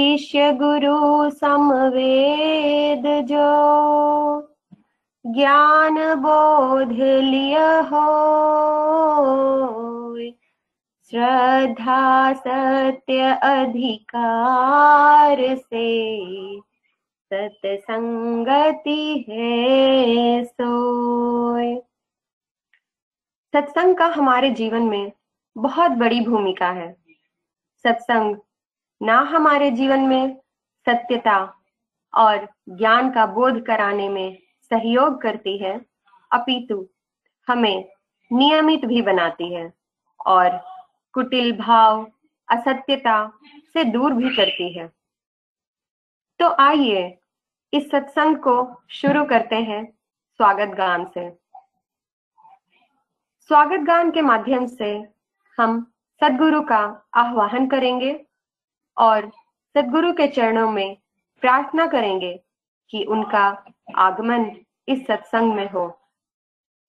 शिष्य गुरु समवेद जो। ज्ञान बोध लिय हो श्रद्धा सत्य अधिकार से। सत्संगति है सोय। सत्संग का हमारे जीवन में बहुत बड़ी भूमिका है। सत्संग ना हमारे जीवन में सत्यता और ज्ञान का बोध कराने में सहयोग करती है, अपितु हमें नियमित भी बनाती है और कुटिल भाव, असत्यता से दूर भी करती है। तो आइए इस सत्संग को शुरू करते हैं स्वागत गान से। स्वागत गान के माध्यम से हम सदगुरु का आह्वान करेंगे। और सदगुरु के चरणों में प्रार्थना करेंगे कि उनका आगमन इस सत्संग में हो।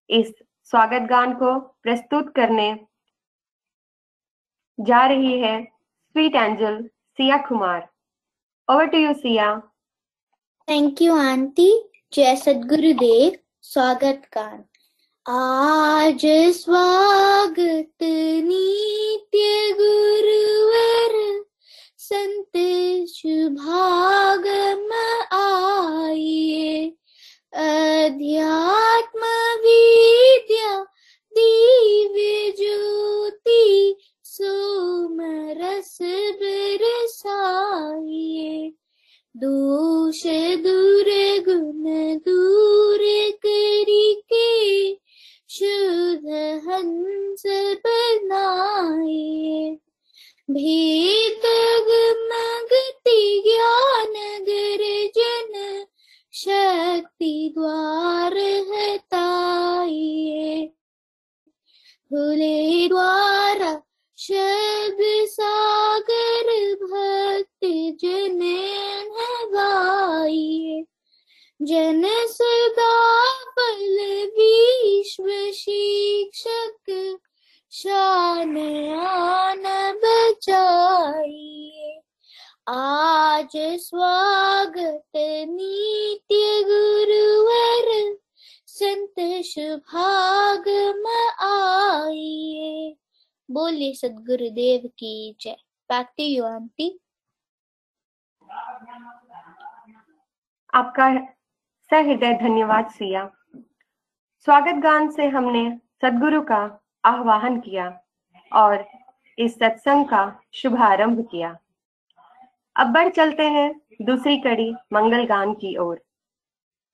इस स्वागत गान को प्रस्तुत करने जा रही है sweet angel Siya Kumar. Over to you Siya. Thank you aunty. जय सदगुरुदेव। स्वागत गान। आज स्वागत नित्य गुरुवर। संत शुभागम आइए। अध्यात्म विद्या दिव्य ज्योति सोम रस बरसाइए। दोष दूर गुण दूर करिके शुद्ध हंस बनाए भेद मगति ज्ञान गर्जन शक्ति द्वार हताइए खुले द्वारा शब्द सागर भक्त जन गाइए जन सदा बल विश्व शिक्षक शान आन बचाइए आज स्वागत नित्य गुरुवर, संत शुभागम आइए। बोलिए सदगुरुदेव की जय। बैक टू यू आंटी आपका सहृदय धन्यवाद, सिया। स्वागत गान से हमने सदगुरु का आह्वान किया और इस सत्संग का शुभारंभ किया। अब बढ़ चलते हैं दूसरी कड़ी मंगल गान की ओर।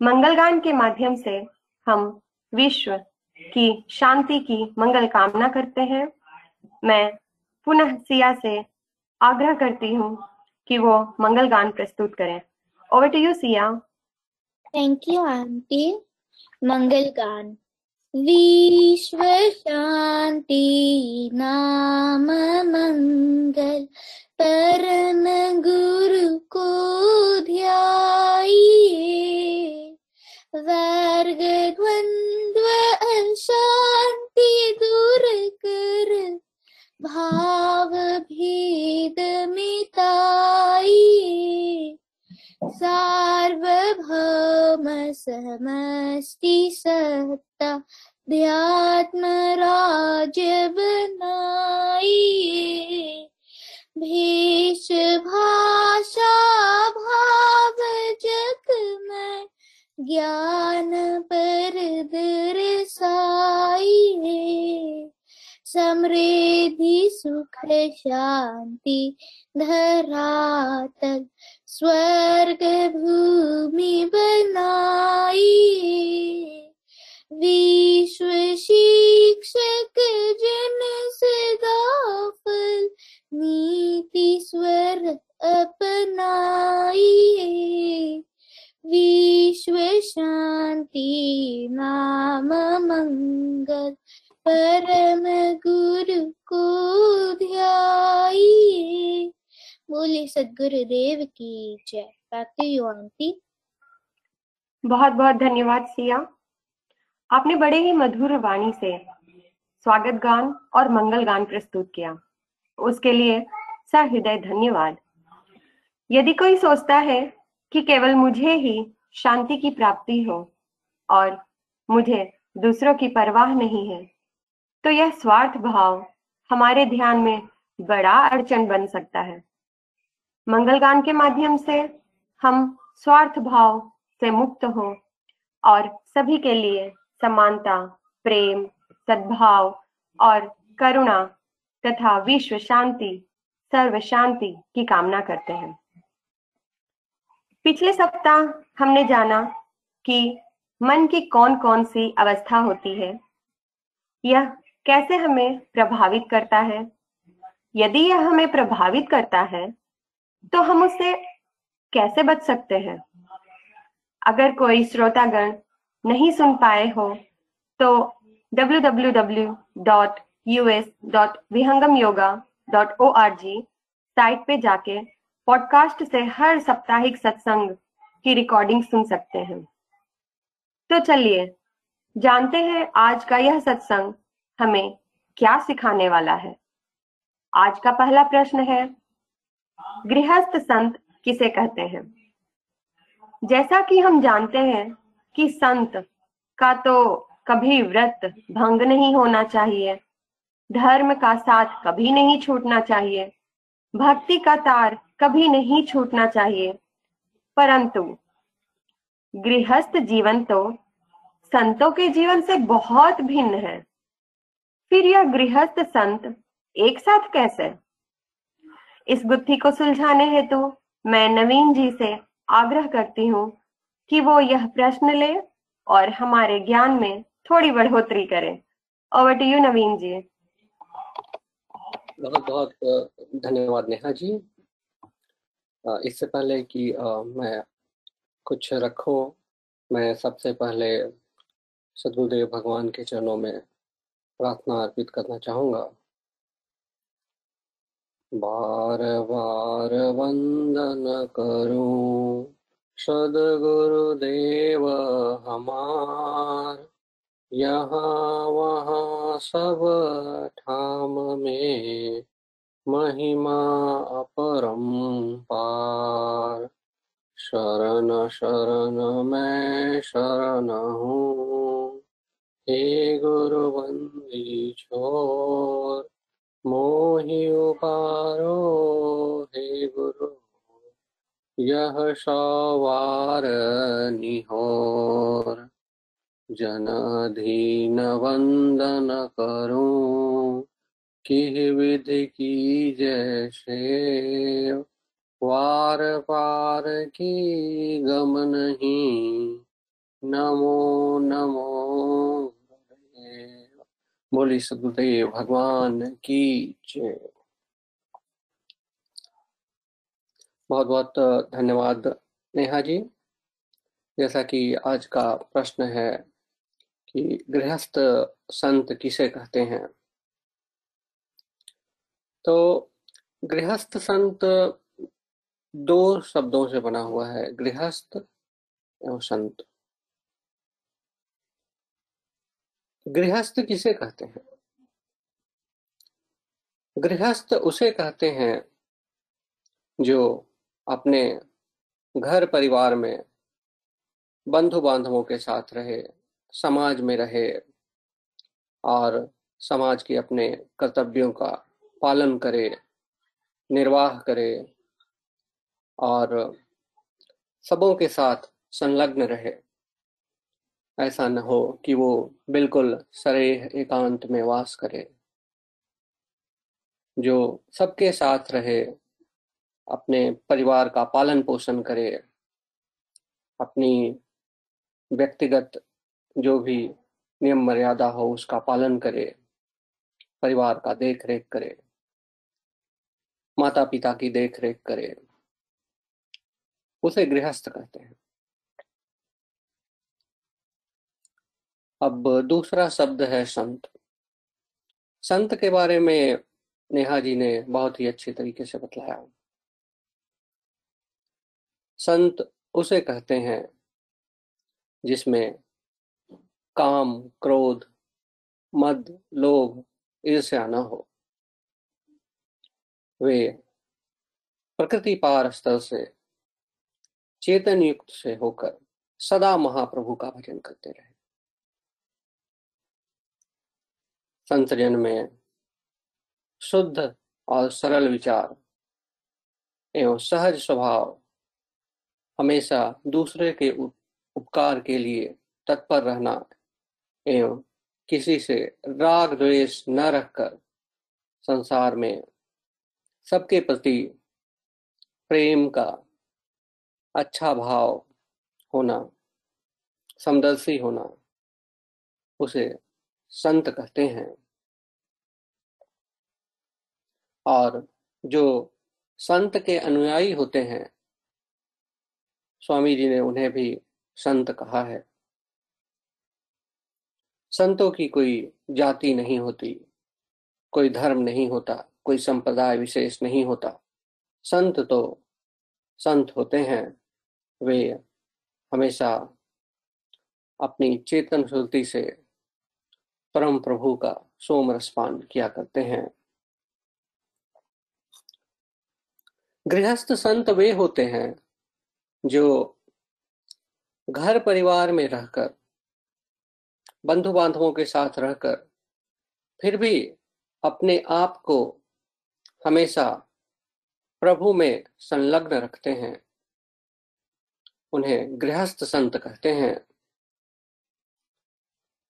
मंगल गान के माध्यम से हम विश्व की शांति की मंगल कामना करते हैं। मैं पुनः सिया से आग्रह करती हूँ कि वो मंगल गान प्रस्तुत करें। Over to you Siya. Thank you aunty. मंगल गान विश्व शांति नाम मंगल परम गुरु को ध्याइए वर्ग द्वंद्व अशांति दूर कर। भाव भेद मिटाइए सार्वभौम समष्टि सत्ता ध्यात्म राज्य बनाइए। भेष भाषा भाव जग में ज्ञान पर दरसाइए। समृद्धि, सुख, शांति धरातल स्वर्ग, भूमि बनाइए। विश्व शिक्षक जन सदा फल नीति स्वर अपनाइए। विश्व शांति नाम मंगल, परम गुरु को ध्याइए। बोले, सदगुरुदेव की जय। बैक टू बहुत बहुत धन्यवाद सिया। आपने बड़े ही मधुर वाणी से स्वागत गान और मंगल गान प्रस्तुत किया। उसके लिए सहृदय धन्यवाद। यदि कोई सोचता है कि केवल मुझे ही शांति की प्राप्ति हो और मुझे दूसरों की परवाह नहीं है तो यह स्वार्थ भाव हमारे ध्यान में बड़ा अड़चन बन सकता है। मंगल गान के माध्यम से हम स्वार्थ भाव से मुक्त हो और सभी के लिए समानता, प्रेम, सद्भाव और करुणा तथा विश्व शांति सर्व शांति की कामना करते हैं। पिछले सप्ताह हमने जाना कि मन की कौन कौन सी अवस्था होती है। यह कैसे हमें प्रभावित करता है? यदि यह हमें प्रभावित करता है तो हम उससे कैसे बच सकते हैं? अगर कोई श्रोतागण नहीं सुन पाए हो तो www.us.vihangamyoga.org साइट पे जाके पॉडकास्ट से हर साप्ताहिक सत्संग की रिकॉर्डिंग सुन सकते हैं। तो चलिए, जानते हैं आज का यह सत्संग हमें क्या सिखाने वाला है। आज का पहला प्रश्न है, गृहस्थ संत किसे कहते हैं? जैसा कि हम जानते हैं कि संत का तो कभी व्रत भंग नहीं होना चाहिए। धर्म का साथ कभी नहीं छूटना चाहिए। भक्ति का तार कभी नहीं छूटना चाहिए। परंतु गृहस्थ जीवन तो संतों के जीवन से बहुत भिन्न है। फिर यह गृहस्थ संत एक साथ कैसे? इस गुत्थी को सुलझाने हेतु मैं नवीन जी से आग्रह करती हूँ कि वो यह प्रश्न ले और हमारे ज्ञान में थोड़ी बढ़ोतरी करें। Over to you Naveen ji बहुत बहुत धन्यवाद नेहा जी। इससे पहले कि मैं कुछ रखूँ, मैं सबसे पहले सदगुरुदेव भगवान के चरणों में प्रार्थना अर्पित करना चाहूँगा। बार बार वंदन करूँ सदगुरुदेव हमार। यहाँ वहाँ सब ठाम में महिमा अपरम पार। शरण शरण मैं शरण हूँ। हे गुरु बंदी छोर, मोहि उपारो हे गुरु। यह निहोर। जनाधीन वंदन करूँ कि विधि की जैसे। वार पार की गम नहीं, नमो नमो बोली सदगुरुदेव, भगवान की जय। बहुत बहुत धन्यवाद नेहा जी। जैसा कि आज का प्रश्न है कि गृहस्थ संत किसे कहते हैं? तो गृहस्थ संत दो शब्दों से बना हुआ है, गृहस्थ एवं संत। गृहस्थ किसे कहते हैं? गृहस्थ उसे कहते हैं जो अपने घर परिवार में बंधु बांधवों के साथ रहे, समाज में रहे और समाज के अपने कर्तव्यों का पालन करे, निर्वाह करे और सबों के साथ संलग्न रहे। ऐसा न हो कि वो बिल्कुल सरे एकांत में वास करे, जो सबके साथ रहे अपने परिवार का पालन पोषण करे, अपनी व्यक्तिगत जो भी नियम मर्यादा हो उसका पालन करे, परिवार का देख रेख करे माता पिता की देख रेख करे, उसे गृहस्थ कहते हैं। अब दूसरा शब्द है संत। संत के बारे में नेहा जी ने बहुत ही अच्छे तरीके से बतलाया। संत उसे कहते हैं, जिसमें काम, क्रोध, मद, लोभ, ईर्ष्या न हो। वे प्रकृति पार स्तर से, चेतन युक्त से होकर सदा महाप्रभु का भजन करते रहे। संत जन में शुद्ध और सरल विचार एवं सहज स्वभाव हमेशा दूसरे के उपकार के लिए तत्पर रहना एवं किसी से राग द्वेष न रखकर संसार में सबके प्रति प्रेम का अच्छा भाव होना, समदर्शी होना, उसे संत कहते हैं। और जो संत के अनुयायी होते हैं स्वामी जी ने उन्हें भी संत कहा है। संतों की कोई जाति नहीं होती, कोई धर्म नहीं होता, कोई संप्रदाय विशेष नहीं होता। संत तो संत होते हैं, वे हमेशा अपनी चेतन श्रुति से परम प्रभु का सोम रसपान किया करते हैं। गृहस्थ संत वे होते हैं जो घर परिवार में रहकर बंधु बांधवों के साथ रहकर, फिर भी अपने आप को हमेशा प्रभु में संलग्न रखते हैं, उन्हें गृहस्थ संत कहते हैं।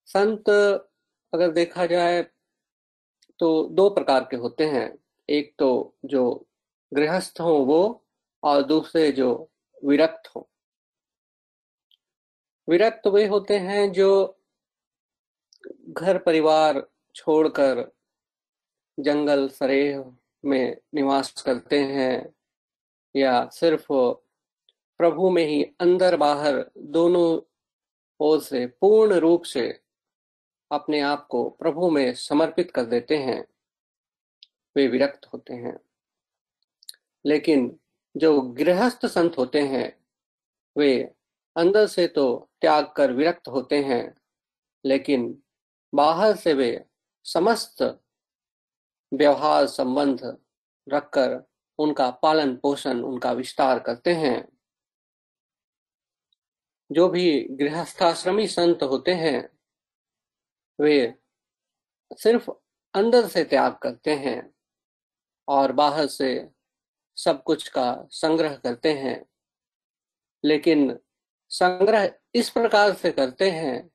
संत अगर देखा जाए तो दो प्रकार के होते हैं, एक तो जो गृहस्थ हो वो और दूसरे जो विरक्त हो। विरक्त वे होते हैं जो घर परिवार छोड़कर जंगल सरेह में निवास करते हैं या सिर्फ़ प्रभु में ही अंदर बाहर दोनों ओर से पूर्ण रूप से अपने आप को प्रभु में समर्पित कर देते हैं। वे विरक्त होते हैं। लेकिन जो गृहस्थ संत होते हैं, वे अंदर से तो त्याग कर विरक्त होते हैं, लेकिन बाहर से वे समस्त व्यवहार संबंध रखकर उनका पालन पोषण, उनका विस्तार करते हैं। जो भी गृहस्थाश्रमी संत होते हैं, वे सिर्फ़ अंदर से त्याग करते हैं और बाहर से सब कुछ का संग्रह करते हैं। लेकिन संग्रह इस प्रकार से करते हैं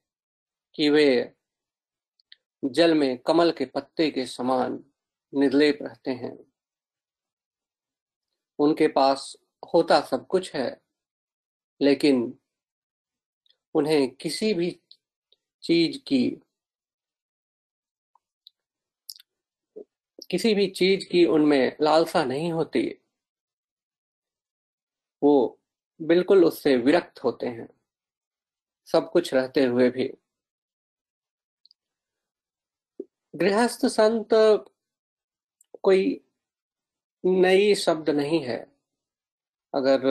कि वे जल में कमल के पत्ते के समान निर्लेप रहते हैं। उनके पास होता सब कुछ है, लेकिन उन्हें किसी भी चीज़ की, किसी भी चीज़ की उनमें लालसा नहीं होती। वो बिल्कुल उससे विरक्त होते हैं। सब कुछ रहते हुए भी। गृहस्थ संत कोई नई शब्द नहीं है। अगर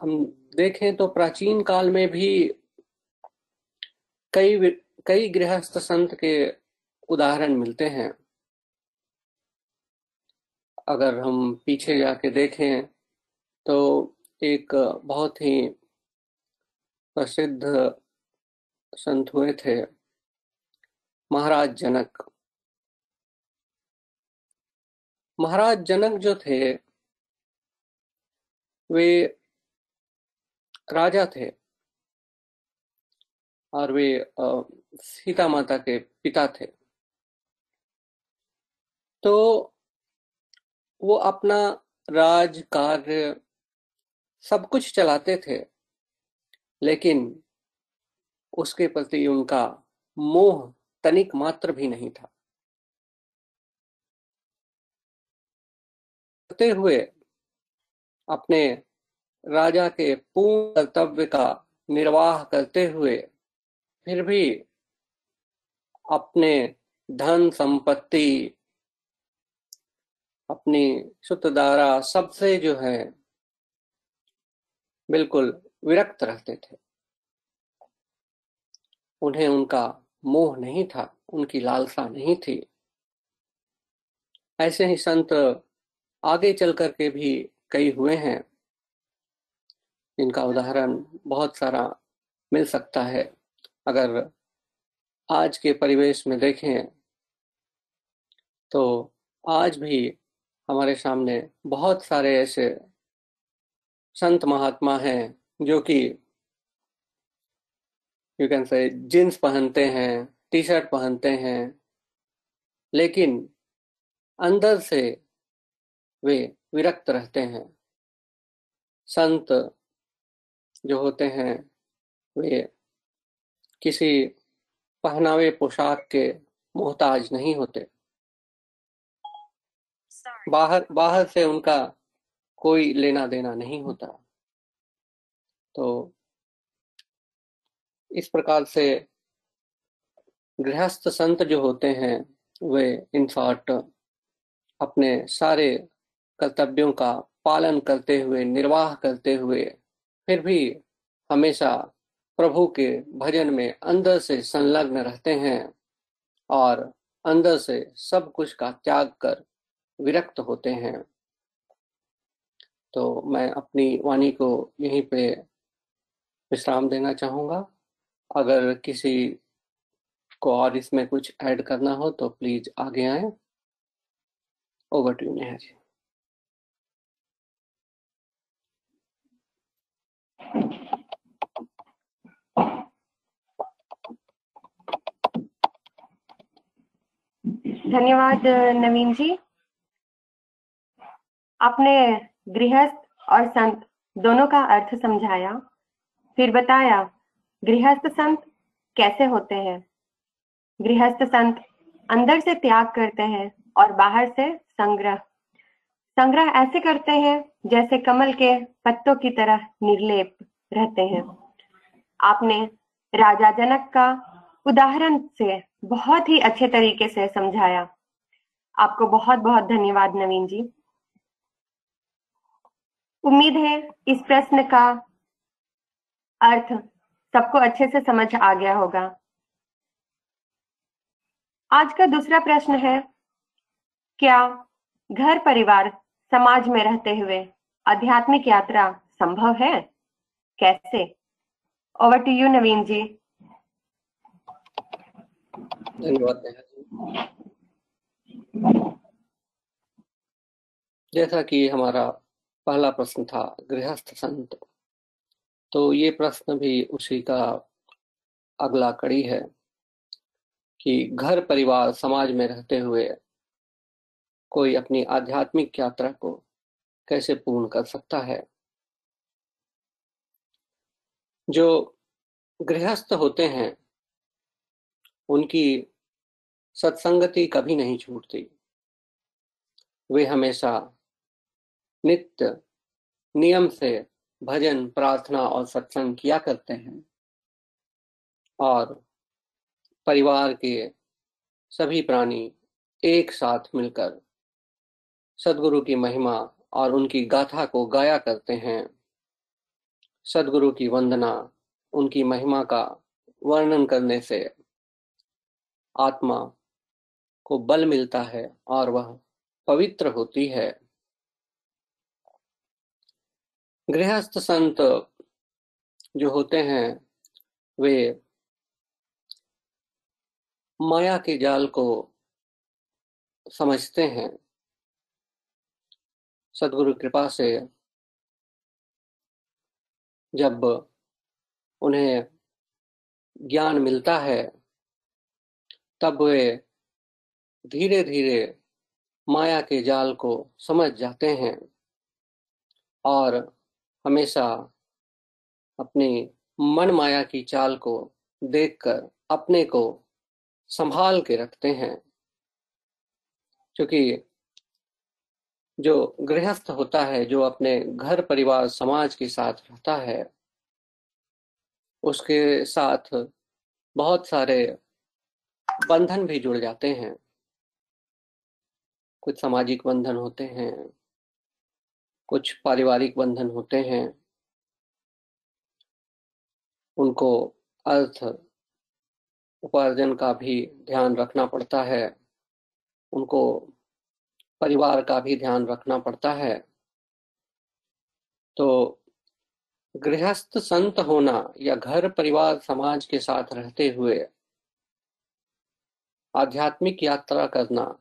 हम देखें तो प्राचीन काल में भी कई कई गृहस्थ संत के उदाहरण मिलते हैं। अगर हम पीछे जाके देखें तो एक बहुत ही प्रसिद्ध संत हुए थे, महाराज जनक। महाराज जनक जो थे, वे राजा थे और वे सीता माता के पिता थे। तो वो अपना राज कार्य सब कुछ चलाते थे, लेकिन उसके प्रति उनका मोह तनिक मात्र भी नहीं था। करते हुए अपने राजा के पूर्ण कर्तव्य का निर्वाह करते हुए फिर भी अपने धन संपत्ति, अपनी सुतदारा सबसे जो है बिल्कुल विरक्त रहते थे। उन्हें उनका मोह नहीं था, उनकी लालसा नहीं थी। ऐसे ही संत आगे चल कर के भी कई हुए हैं। इनका उदाहरण बहुत सारा मिल सकता है। अगर आज के परिवेश में देखें तो आज भी हमारे सामने बहुत सारे ऐसे संत महात्मा हैं जो कि यू कैन से जींस पहनते हैं टी शर्ट पहनते हैं लेकिन अंदर से वे विरक्त रहते हैं। संत जो होते हैं वे किसी पहनावे पोशाक के मोहताज नहीं होते। बाहर बाहर से उनका कोई लेना देना नहीं होता। तो इस प्रकार से गृहस्थ संत जो होते हैं, वे इन शॉर्ट अपने सारे कर्तव्यों का पालन करते हुए, निर्वाह करते हुए, फिर भी हमेशा प्रभु के भजन में अंदर से संलग्न रहते हैं और अंदर से सब कुछ का त्याग कर विरक्त होते हैं। तो मैं अपनी वाणी को यहीं पे विश्राम देना चाहूँगा। अगर किसी को और इसमें कुछ ऐड करना हो तो प्लीज़ आगे आए। Over to Neha ji. धन्यवाद, नवीन जी। आपने गृहस्थ और संत दोनों का अर्थ समझाया। फिर बताया, गृहस्थ संत कैसे होते हैं? गृहस्थ संत अंदर से त्याग करते हैं और बाहर से संग्रह। संग्रह ऐसे करते हैं जैसे कमल के पत्तों की तरह निर्लेप रहते हैं। आपने राजा जनक का उदाहरण से बहुत ही अच्छे तरीके से समझाया। आपको बहुत बहुत धन्यवाद नवीन जी। उम्मीद है इस प्रश्न का अर्थ सबको अच्छे से समझ आ गया होगा। आज का दूसरा प्रश्न है, क्या घर परिवार समाज में रहते हुए आध्यात्मिक यात्रा संभव है? कैसे? Over to you Naveen ji. धन्यवाद जैसा कि हमारा पहला प्रश्न था, गृहस्थ संत। तो ये प्रश्न भी उसी का अगला कड़ी है कि घर परिवार समाज में रहते हुए कोई अपनी आध्यात्मिक यात्रा को कैसे पूर्ण कर सकता है? जो गृहस्थ होते हैं, उनकी सत्संगति कभी नहीं छूटती। वे हमेशा नित्य नियम से भजन, प्रार्थना और सत्संग किया करते हैं। और परिवार के सभी प्राणी एक साथ मिलकर सदगुरु की महिमा और उनकी गाथा को गाया करते हैं। सदगुरु की वंदना, उनकी महिमा का वर्णन करने से आत्मा को बल मिलता है और वह पवित्र होती है। गृहस्थ संत जो होते हैं, वे माया के जाल को समझते हैं। सदगुरु कृपा से जब उन्हें ज्ञान मिलता है, तब वे धीरे धीरे माया के जाल को समझ जाते हैं और हमेशा अपनी मन माया की चाल को देखकर अपने को संभाल के रखते हैं। क्योंकि जो गृहस्थ होता है, जो अपने घर परिवार समाज के साथ रहता है, उसके साथ बहुत सारे बंधन भी जुड़ जाते हैं। कुछ सामाजिक बंधन होते हैं कुछ पारिवारिक बंधन होते हैं, उनको अर्थ उपार्जन का भी ध्यान रखना पड़ता है, उनको परिवार का भी ध्यान रखना पड़ता है। तो गृहस्थ संत होना या घर परिवार समाज के साथ रहते हुए आध्यात्मिक यात्रा करना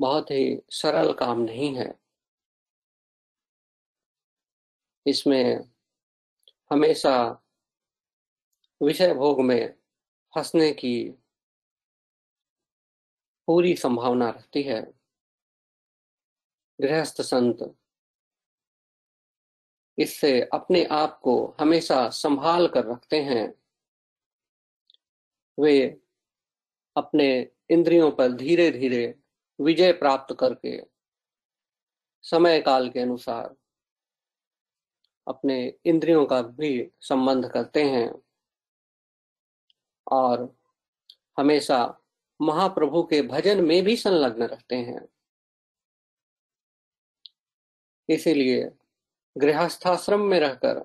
बहुत ही सरल काम नहीं है। इसमें हमेशा विषय भोग में फंसने की पूरी संभावना रहती है। गृहस्थ संत, इससे अपने आप को हमेशा संभाल कर रखते हैं। वे अपने इंद्रियों पर धीरे धीरे विजय प्राप्त करके, समय काल के अनुसार अपने इंद्रियों का भी संबंध करते हैं और हमेशा महाप्रभु के भजन में भी संलग्न रहते हैं। इसीलिए गृहस्थाश्रम में रहकर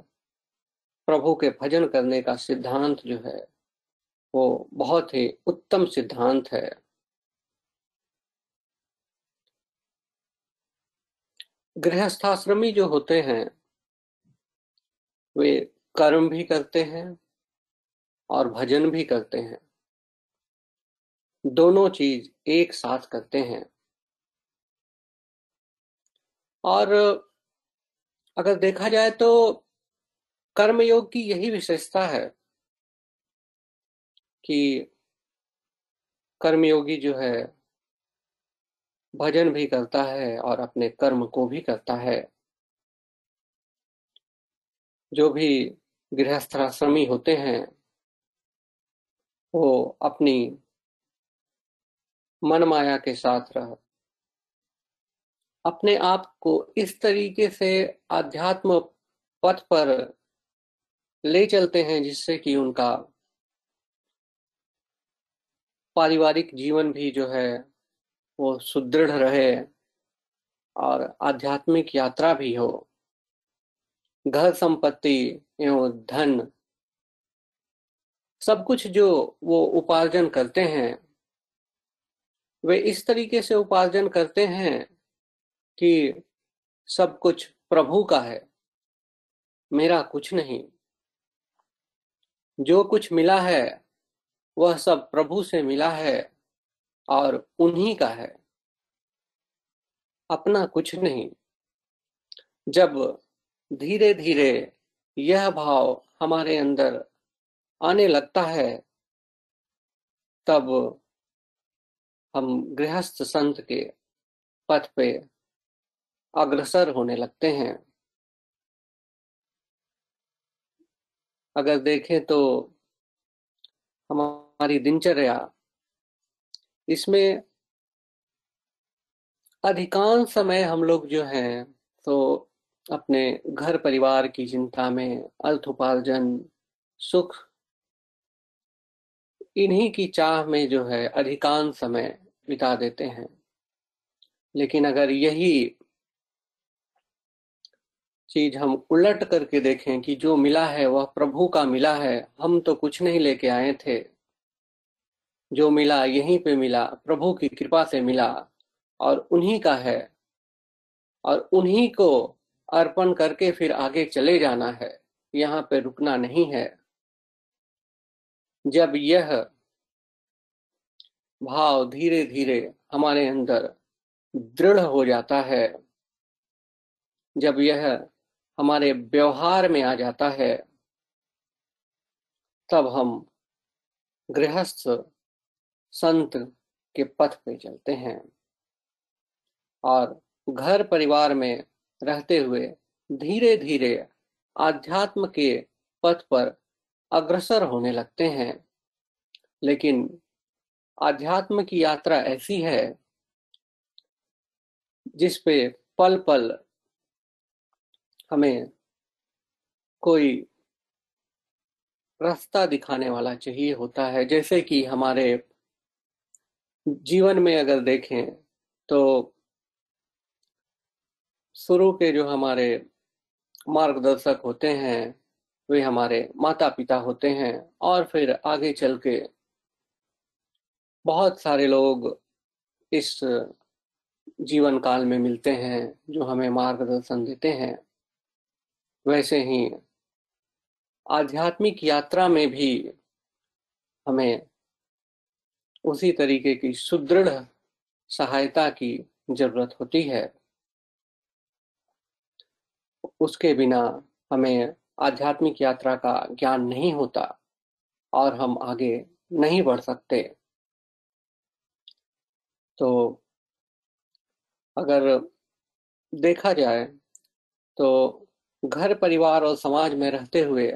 प्रभु के भजन करने का सिद्धांत जो है, वो बहुत ही उत्तम सिद्धांत है। गृहस्थाश्रमी जो होते हैं वे कर्म भी करते हैं और भजन भी करते हैं। दोनों चीज़ एक साथ करते हैं। और अगर देखा जाए तो कर्मयोग की यही विशेषता है कि कर्मयोगी जो है, भजन भी करता है और अपने कर्म को भी करता है। जो भी गृहस्थाश्रमी होते हैं, वो अपनी मन माया के साथ रह। अपने आप को इस तरीके से आध्यात्म पथ पर ले चलते हैं जिससे कि उनका पारिवारिक जीवन भी जो है, वो सुदृढ़ रहे और आध्यात्मिक यात्रा भी हो। घर संपत्ति एवं धन, सब कुछ जो वो उपार्जन करते हैं, वे इस तरीके से उपार्जन करते हैं कि सब कुछ प्रभु का है, मेरा कुछ नहीं। जो कुछ मिला है, वह सब प्रभु से मिला है और उन्हीं का है। अपना कुछ नहीं। जब धीरे धीरे यह भाव हमारे अंदर आने लगता है, तब हम गृहस्थ संत के पथ पे अग्रसर होने लगते हैं। अगर देखें तो हमारी दिनचर्या, इसमें अधिकांश समय हम लोग जो हैं तो अपने घर परिवार की चिंता में अर्थ उपार्जन सुख, इन्हीं की चाह में जो है, अधिकांश समय बिता देते हैं। लेकिन अगर यही चीज़ हम उलट करके देखें कि जो मिला है, वह प्रभु का मिला है, हम तो कुछ नहीं लेके आए थे। जो मिला, यहीं पे मिला, प्रभु की कृपा से मिला, और उन्हीं का है। और उन्हीं को अर्पण करके फिर आगे चले जाना है। यहाँ पे रुकना नहीं है। जब यह भाव धीरे धीरे हमारे अंदर दृढ़ हो जाता है, जब यह हमारे व्यवहार में आ जाता है, तब हम गृहस्थ संत के पथ पे चलते हैं। और घर परिवार में रहते हुए धीरे धीरे आध्यात्म के पथ पर अग्रसर होने लगते हैं। लेकिन आध्यात्म की यात्रा ऐसी है जिस पे पल पल हमें कोई रास्ता दिखाने वाला चाहिए होता है। जैसे कि हमारे जीवन में अगर देखें तो शुरू के जो हमारे मार्गदर्शक होते हैं, वे हमारे माता पिता होते हैं और फिर आगे चल के बहुत सारे लोग इस जीवन काल में मिलते हैं, जो हमें मार्गदर्शन देते हैं। वैसे ही आध्यात्मिक यात्रा में भी हमें उसी तरीके की सुदृढ़ सहायता की ज़रूरत होती है। उसके बिना हमें आध्यात्मिक यात्रा का ज्ञान नहीं होता और हम आगे नहीं बढ़ सकते। तो अगर देखा जाए तो घर, परिवार और समाज में रहते हुए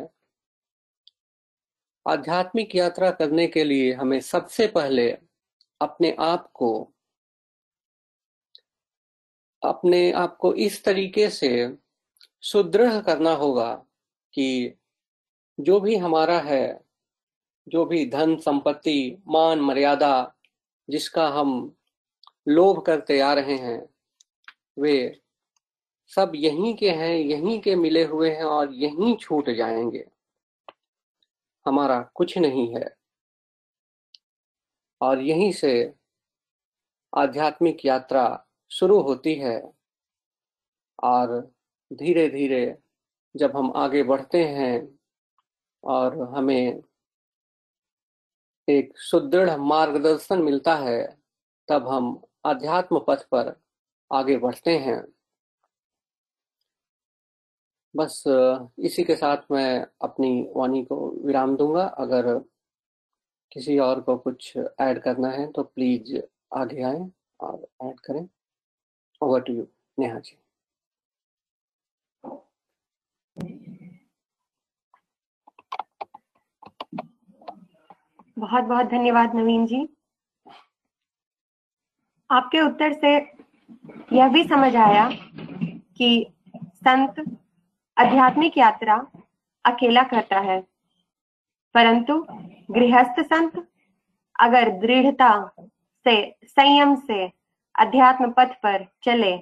आध्यात्मिक यात्रा करने के लिए हमें सबसे पहले अपने आप को, अपने आप को इस तरीके से सुदृढ़ करना होगा कि जो भी हमारा है, जो भी धन, संपत्ति, मान, मर्यादा जिसका हम लोभ करते आ रहे हैं, वे सब यहीं के हैं, यहीं के मिले हुए हैं और यहीं छूट जाएँगे। हमारा कुछ नहीं है। और यहीं से आध्यात्मिक यात्रा शुरू होती है और धीरे धीरे जब हम आगे बढ़ते हैं और हमें एक सुदृढ़ मार्गदर्शन मिलता है, तब हम अध्यात्म पथ पर आगे बढ़ते हैं। बस, इसी के साथ मैं अपनी वाणी को विराम दूँगा। अगर किसी और को कुछ ऐड करना है तो प्लीज़ आगे आए और ऐड करें। Over to you, Neha ji. बहुत बहुत धन्यवाद नवीन जी। आपके उत्तर से यह भी समझ आया कि संत आध्यात्मिक यात्रा अकेला करता है, परंतु गृहस्थ संत अगर दृढ़ता से, संयम से अध्यात्म पथ पर चले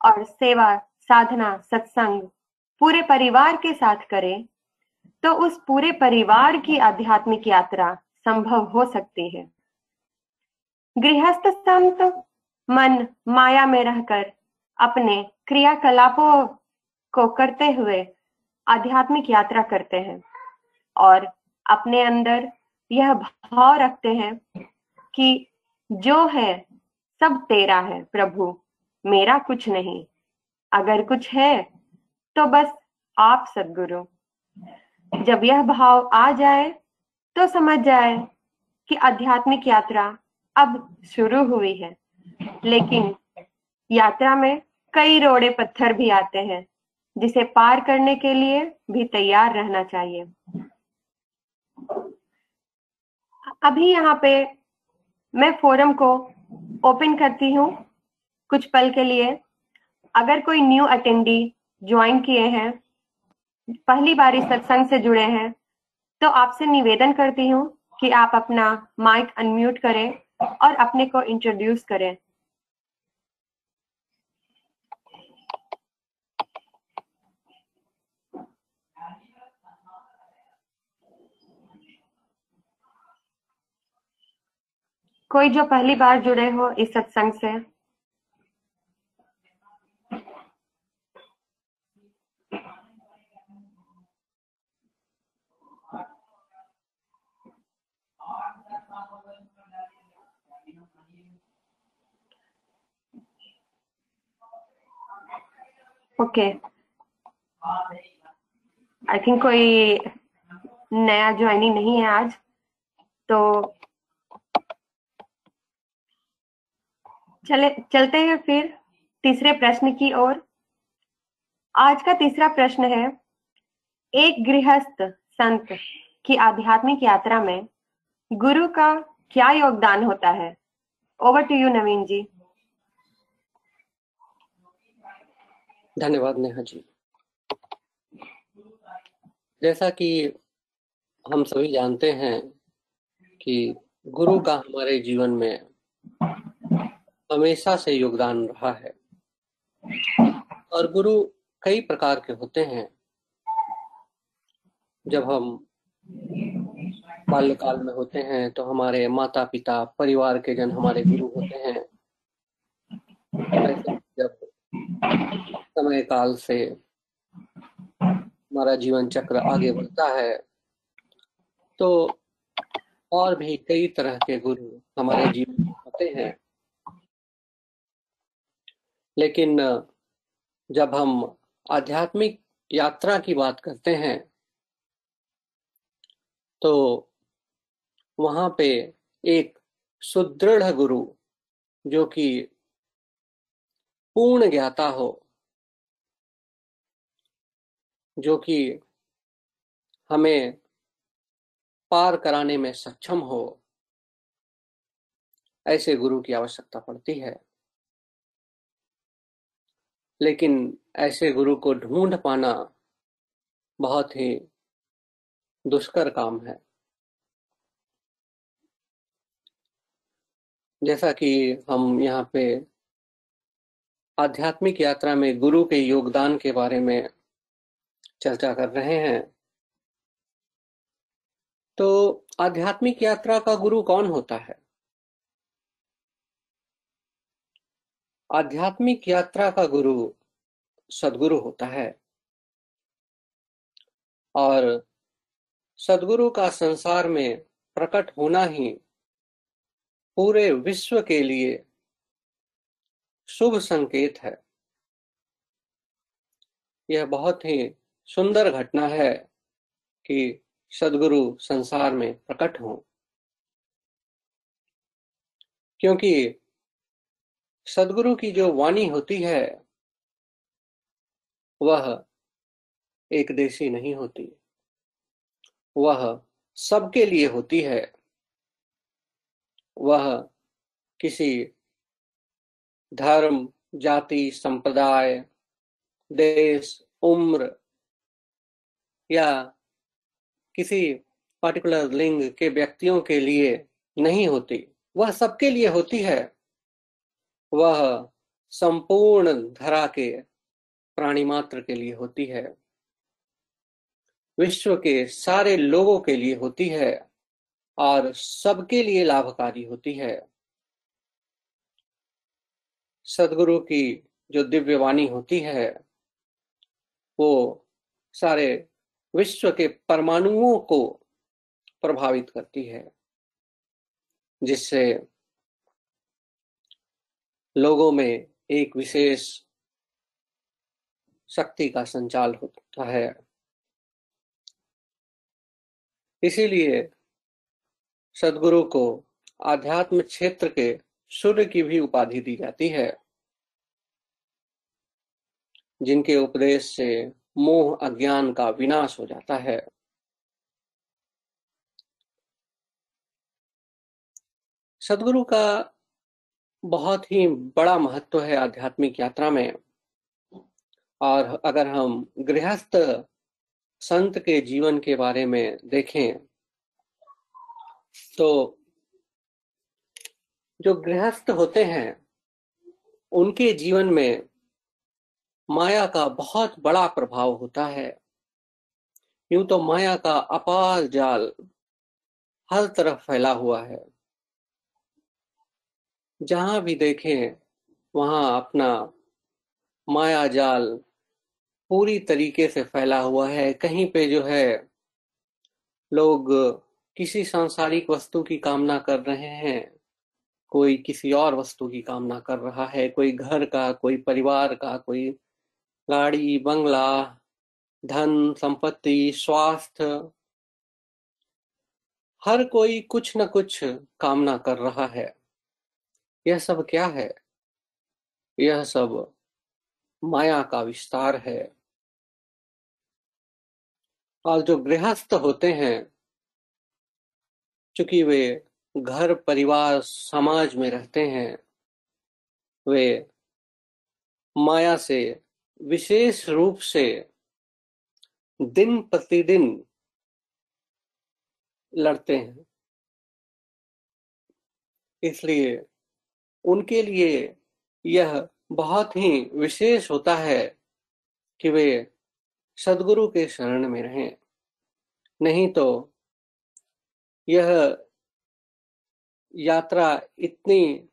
और सेवा, साधना, सत्संग पूरे परिवार के साथ करे तो उस पूरे परिवार की आध्यात्मिक यात्रा संभव हो सकती है। गृहस्थ संत मन माया में रहकर अपने क्रियाकलापों को करते हुए आध्यात्मिक यात्रा करते हैं और अपने अंदर यह भाव रखते हैं कि जो है, सब तेरा है प्रभु, मेरा कुछ नहीं। अगर कुछ है तो बस आप सदगुरु। जब यह भाव आ जाए तो समझ जाए कि आध्यात्मिक यात्रा अब शुरू हुई है। लेकिन यात्रा में कई रोड़े पत्थर भी आते हैं, जिसे पार करने के लिए भी तैयार रहना चाहिए। अभी यहाँ पे मैं फोरम को ओपन करती हूँ। कुछ पल के लिए अगर कोई न्यू अटेंडी ज्वाइन किए हैं, पहली बार इस सत्संग से जुड़े हैं तो आपसे निवेदन करती हूँ कि आप अपना माइक अनम्यूट करें और अपने को इंट्रोड्यूस करें। कोई जो पहली बार जुड़े हो इस सत्संग से? ओके। आई थिंक कोई नया ज्वाइनिंग नहीं है आज तो चले, चलते हैं फिर तीसरे प्रश्न की ओर। आज का तीसरा प्रश्न है, एक गृहस्थ संत की आध्यात्मिक यात्रा में गुरु का क्या योगदान होता है? Over to you Naveen ji. धन्यवाद नेहा जी। जैसा कि हम सभी जानते हैं कि गुरु का हमारे जीवन में हमेशा से योगदान रहा है और गुरु कई प्रकार के होते हैं। जब हम बाल्यकाल में होते हैं तो हमारे माता पिता परिवार के जन हमारे गुरु होते हैं। जब समय काल से हमारा जीवन चक्र आगे बढ़ता है। तो और भी कई तरह के गुरु हमारे जीवन में होते हैं। लेकिन, जब हम आध्यात्मिक यात्रा की बात करते हैं तो वहाँ पे एक सुदृढ़ गुरु, जो कि पूर्ण ज्ञाता हो जो कि हमें पार कराने में सक्षम हो, ऐसे गुरु की आवश्यकता पड़ती है। लेकिन ऐसे गुरु को ढूंढ पाना बहुत ही दुष्कर काम है। जैसा कि हम यहाँ पे आध्यात्मिक यात्रा में गुरु के योगदान के बारे में चर्चा कर रहे हैं। तो आध्यात्मिक यात्रा का गुरु कौन होता है? आध्यात्मिक यात्रा का गुरु सदगुरु होता है। और सदगुरु का संसार में प्रकट होना ही पूरे विश्व के लिए शुभ संकेत है। यह बहुत ही सुंदर घटना है कि सदगुरु संसार में प्रकट हो। क्योंकि सदगुरु की जो वाणी होती है, वह एक देशी नहीं होती। वह सबके लिए होती है। वह किसी धर्म, जाति, संप्रदाय, देश, उम्र या किसी पर्टिकुलर लिंग के व्यक्तियों के लिए नहीं होती। वह सबके लिए होती है। वह संपूर्ण धरा के प्राणी मात्र के लिए होती है। विश्व के सारे लोगों के लिए होती है और सबके लिए लाभकारी होती है। सदगुरु की जो दिव्य वाणी होती है, वो सारे विश्व के परमाणुओं को प्रभावित करती है, जिससे लोगों में एक विशेष शक्ति का संचाल होता है। इसीलिए सदगुरु को आध्यात्म क्षेत्र के सूर्य की भी उपाधि दी जाती है, जिनके उपदेश से मोह, अज्ञान का विनाश हो जाता है। सदगुरु का बहुत ही बड़ा महत्व है आध्यात्मिक यात्रा में। और अगर हम गृहस्थ संत के जीवन के बारे में देखें तो जो गृहस्थ होते हैं, उनके जीवन में माया का बहुत बड़ा प्रभाव होता है। यूँ तो माया का अपार जाल हर तरफ़ फैला हुआ है। जहाँ भी देखें, वहाँ अपना माया जाल पूरी तरीके से फैला हुआ है। कहीं पे जो है, लोग किसी सांसारिक वस्तु की कामना कर रहे हैं, कोई किसी और वस्तु की कामना कर रहा है, कोई घर का, कोई परिवार का, कोई गाड़ी बंगला, धन, संपत्ति, स्वास्थ्य। हर कोई कुछ न कुछ कामना कर रहा है। यह सब क्या है? यह सब माया का विस्तार है। और जो गृहस्थ होते हैं, चूँकि वे घर, परिवार, समाज में रहते हैं, वे माया से विशेष रूप से दिन प्रतिदिन लड़ते हैं। इसलिए उनके लिए यह बहुत ही विशेष होता है कि वे सदगुरु के शरण में रहें। नहीं तो यह यात्रा इतनी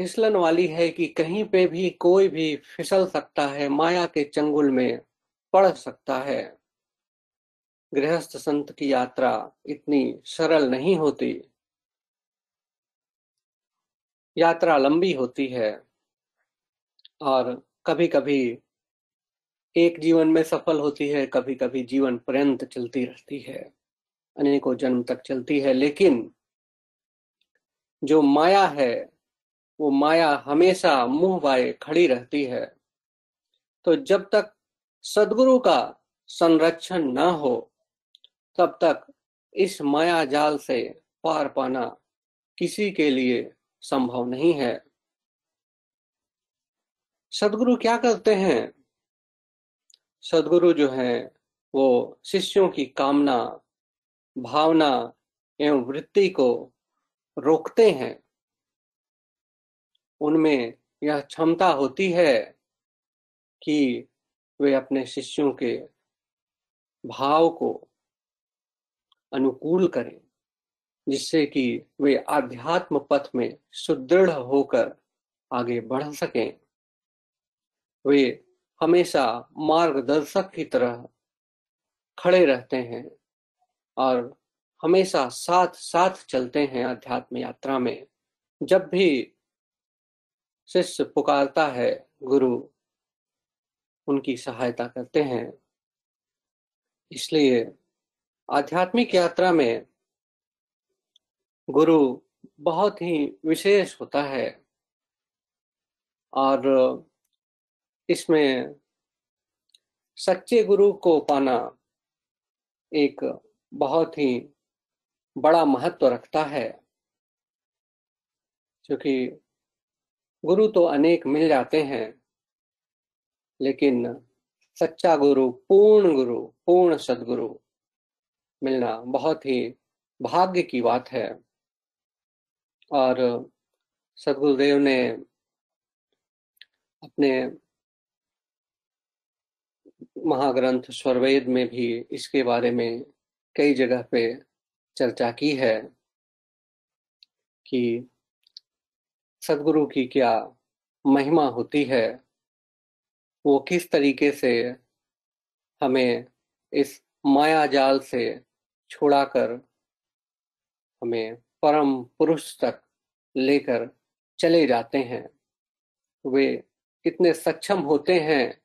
फिसलन वाली है कि कहीं पे भी कोई भी फिसल सकता है, माया के चंगुल में पड़ सकता है। गृहस्थ संत की यात्रा इतनी सरल नहीं होती। यात्रा लंबी होती है और कभी कभी एक जीवन में सफल होती है कभी कभी जीवन पर्यंत चलती रहती है, अनेकों जन्म तक चलती है। लेकिन जो माया है वो माया हमेशा मुँह बाए खड़ी रहती है। तो जब तक सदगुरु का संरक्षण न हो, तब तक इस माया जाल से पार पाना किसी के लिए संभव नहीं है। सदगुरु क्या करते हैं? सदगुरु जो है, वो शिष्यों की कामना, भावना एवं वृत्ति को रोकते हैं। उनमें यह क्षमता होती है कि वे अपने शिष्यों के भाव को अनुकूल करें, जिससे कि वे आध्यात्म पथ में सुदृढ़ होकर आगे बढ़ सकें। वे हमेशा मार्गदर्शक की तरह खड़े रहते हैं और हमेशा साथ साथ चलते हैं अध्यात्म यात्रा में। जब भी शिष्य पुकारता है, गुरु उनकी सहायता करते हैं। इसलिए आध्यात्मिक यात्रा में गुरु बहुत ही विशेष होता है और इसमें सच्चे गुरु को पाना एक बहुत ही बड़ा महत्व रखता है, क्योंकि गुरु तो अनेक मिल जाते हैं, लेकिन सच्चा गुरु, पूर्ण गुरु, पूर्ण सदगुरु मिलना बहुत ही भाग्य की बात है। और सदगुरुदेव ने अपने महाग्रंथ स्वरवेद में भी इसके बारे में कई जगह पे चर्चा की है कि सदगुरु की क्या महिमा होती है? वो किस तरीके से हमें इस माया जाल से छुड़ाकर हमें परम पुरुष तक लेकर चले जाते हैं? वे इतने सक्षम होते हैं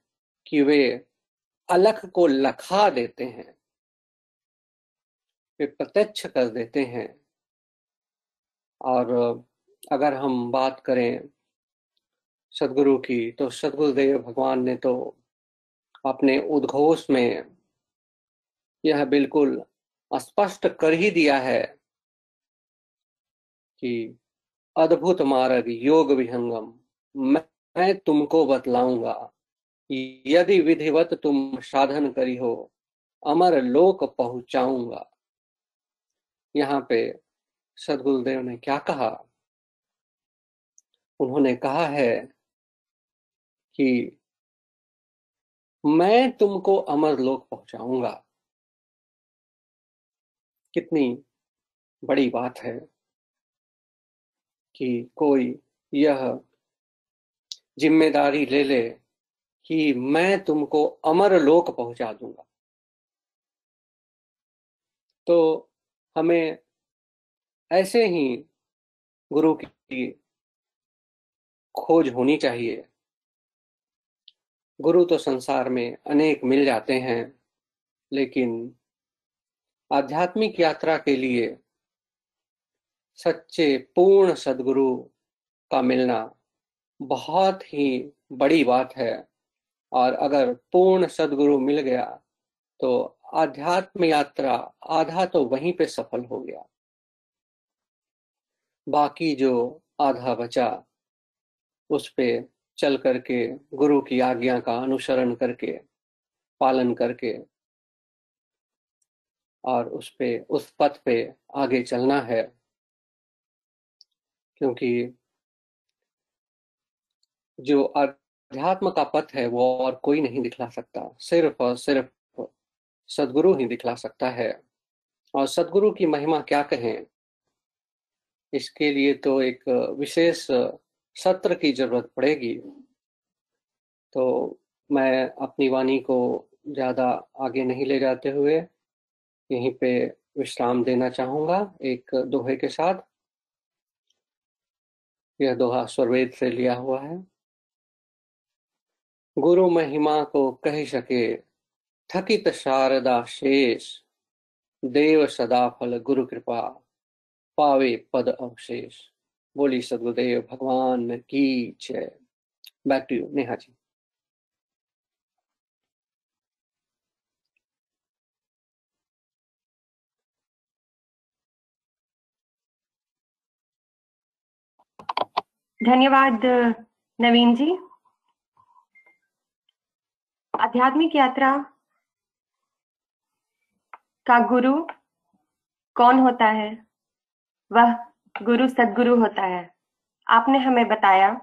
कि वे अलख को लखा देते हैं। वे प्रत्यक्ष कर देते हैं। और अगर हम बात करें सदगुरु की तो सदगुरुदेव भगवान ने तो अपने उद्घोष में यह बिल्कुल स्पष्ट कर ही दिया है कि अद्भुत मार्ग योग विहंगम, मैं तुमको बतलाऊँगा। यदि विधिवत तुम साधन करी हो, अमर लोक पहुंचाऊँगा। यहाँ पे सदगुरुदेव ने क्या कहा? उन्होंने कहा है कि मैं तुमको अमर लोक पहुंचाऊँगा। कितनी बड़ी बात है कि कोई यह ज़िम्मेदारी ले ले कि मैं तुमको अमर लोक पहुँचा दूँगा। तो हमें ऐसे ही गुरु की खोज होनी चाहिए। गुरु तो संसार में अनेक मिल जाते हैं, लेकिन आध्यात्मिक यात्रा के लिए सच्चे पूर्ण सदगुरु का मिलना बहुत ही बड़ी बात है। और अगर पूर्ण सदगुरु मिल गया तो आध्यात्म यात्रा आधा तो वहीं पे सफल हो गया। बाकी जो आधा बचा उस पे चल करके, गुरु की आज्ञा का अनुसरण करके, पालन करके, और उस पे, उस पथ पे आगे चलना है। क्योंकि जो अध्यात्म का पथ है, वो और कोई नहीं दिखला सकता। सिर्फ़ और सिर्फ़ सदगुरु ही दिखला सकता है। और सदगुरु की महिमा क्या कहें? इसके लिए तो एक विशेष सत्र की ज़रूरत पड़ेगी। तो मैं अपनी वाणी को ज़्यादा आगे नहीं ले जाते हुए यहीं पे विश्राम देना चाहूँगा एक दोहे के साथ। यह दोहा स्वरवेद से लिया हुआ है। गुरु महिमा को कह सके, थकित शारदा शेष, देव सदा फल गुरु कृपा, पावे पद अवशेष। बोली, सदगुरुदेव भगवान की जय। Back to you Neha ji धन्यवाद, नवीन जी। आध्यात्मिक यात्रा का गुरु कौन होता है? वह गुरु सदगुरु होता है। आपने हमें बताया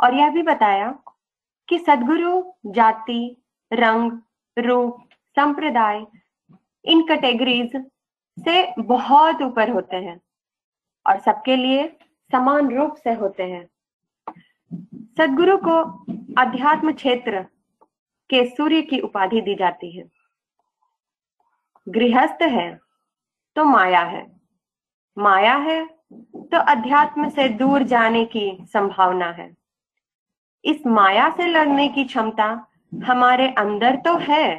और यह भी बताया कि सदगुरु, जाति, रंग, रूप, संप्रदाय, इन कैटेगरीज से बहुत ऊपर होते हैं और सबके लिए समान रूप से होते हैं। सदगुरु को अध्यात्म क्षेत्र के सूर्य की उपाधि दी जाती है। गृहस्थ है तो माया है। माया है तो अध्यात्म से दूर जाने की संभावना है। इस माया से लड़ने की क्षमता हमारे अंदर तो है,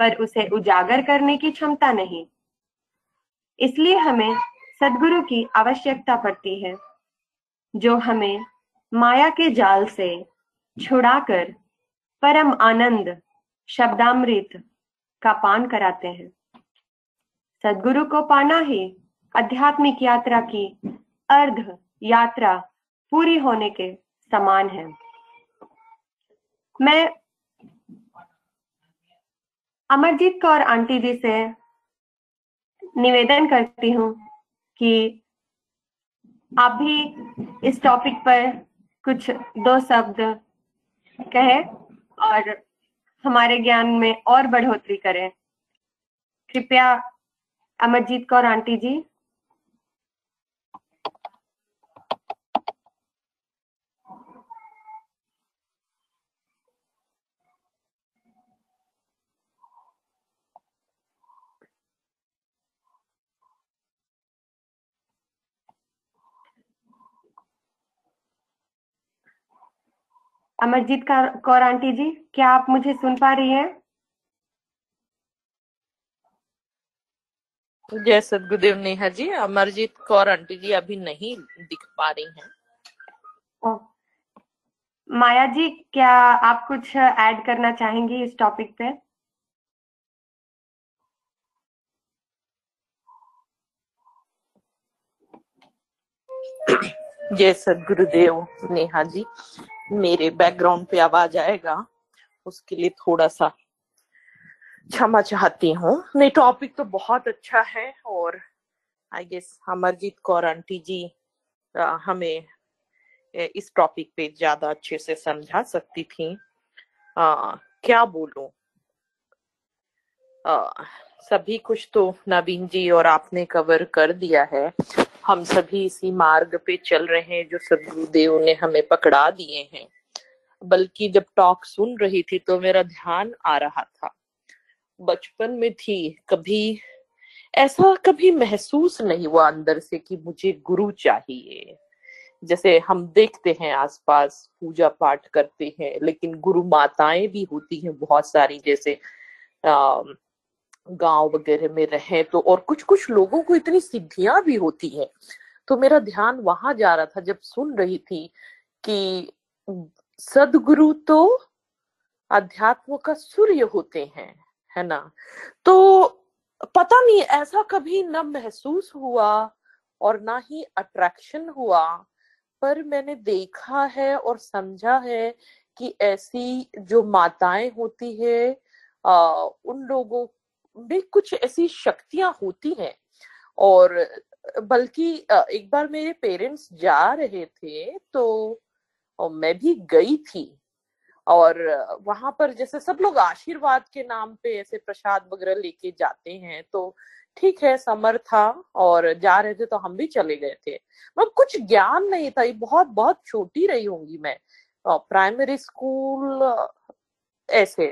पर उसे उजागर करने की क्षमता नहीं। इसलिए हमें सदगुरु की आवश्यकता पड़ती है, जो हमें माया के जाल से छुड़ाकर परम आनंद, शब्दामृत का पान कराते हैं। सदगुरु को पाना ही आध्यात्मिक यात्रा की अर्ध यात्रा पूरी होने के समान है। मैं अमरजीत कौर आंटी जी से निवेदन करती हूँ कि आप भी इस टॉपिक पर कुछ दो शब्द कहे और हमारे ज्ञान में और बढ़ोतरी करें। कृपया अमरजीत कौर आंटी जी अमरजीत कौर आंटी जी क्या आप मुझे सुन पा रही हैं? जय सदगुरुदेव नेहा जी। अमरजीत कौर आंटी जी अभी नहीं दिख पा रही हैं। माया जी क्या आप कुछ ऐड करना चाहेंगी इस टॉपिक पे? जय सदगुरुदेव नेहा जी। मेरे बैकग्राउंड पे आवाज़ आएगा उसके लिए थोड़ा सा क्षमा चाहती हूँ। नहीं टॉपिक तो बहुत अच्छा है और I guess Amarjeet Kaur aunty ji आ, हमें इस टॉपिक पे ज़्यादा अच्छे से समझा सकती थी। आ, क्या बोलूँ? सभी कुछ तो नवीन जी और आपने कवर कर दिया है। हम सभी इसी मार्ग पे चल रहे हैं जो सदगुरुदेव ने हमें पकड़ा दिए हैं। बल्कि जब टॉक सुन रही थी तो मेरा ध्यान आ रहा था। बचपन में थी, कभी ऐसा कभी महसूस नहीं हुआ अंदर से कि मुझे गुरु चाहिए। जैसे हम देखते हैं आसपास पूजा पाठ करते हैं, लेकिन गुरु माताएँ भी होती हैं बहुत सारी, जैसे गाँव वगैरह में रहे तो और कुछ कुछ लोगों को इतनी सिद्धियाँ भी होती है। तो मेरा ध्यान वहाँ जा रहा था जब सुन रही थी कि सदगुरु तो अध्यात्म का सूर्य होते हैं है ना? तो पता नहीं ऐसा कभी न महसूस हुआ और ना ही अट्रैक्शन हुआ पर मैंने देखा है और समझा है कि ऐसी जो माताएँ होती है आ, उन लोगों में कुछ ऐसी शक्तियाँ होती हैं और बल्कि एक बार मेरे पेरेंट्स जा रहे थे तो मैं भी गई थी और वहाँ पर जैसे सब लोग आशीर्वाद के नाम पे ऐसे प्रसाद वगैरह लेके जाते हैं तो ठीक है, समर था और जा रहे थे तो हम भी चले गए थे। मतलब कुछ ज्ञान नहीं था, ये बहुत बहुत छोटी रही होंगी मैं। प्राइमरी स्कूल ऐसे।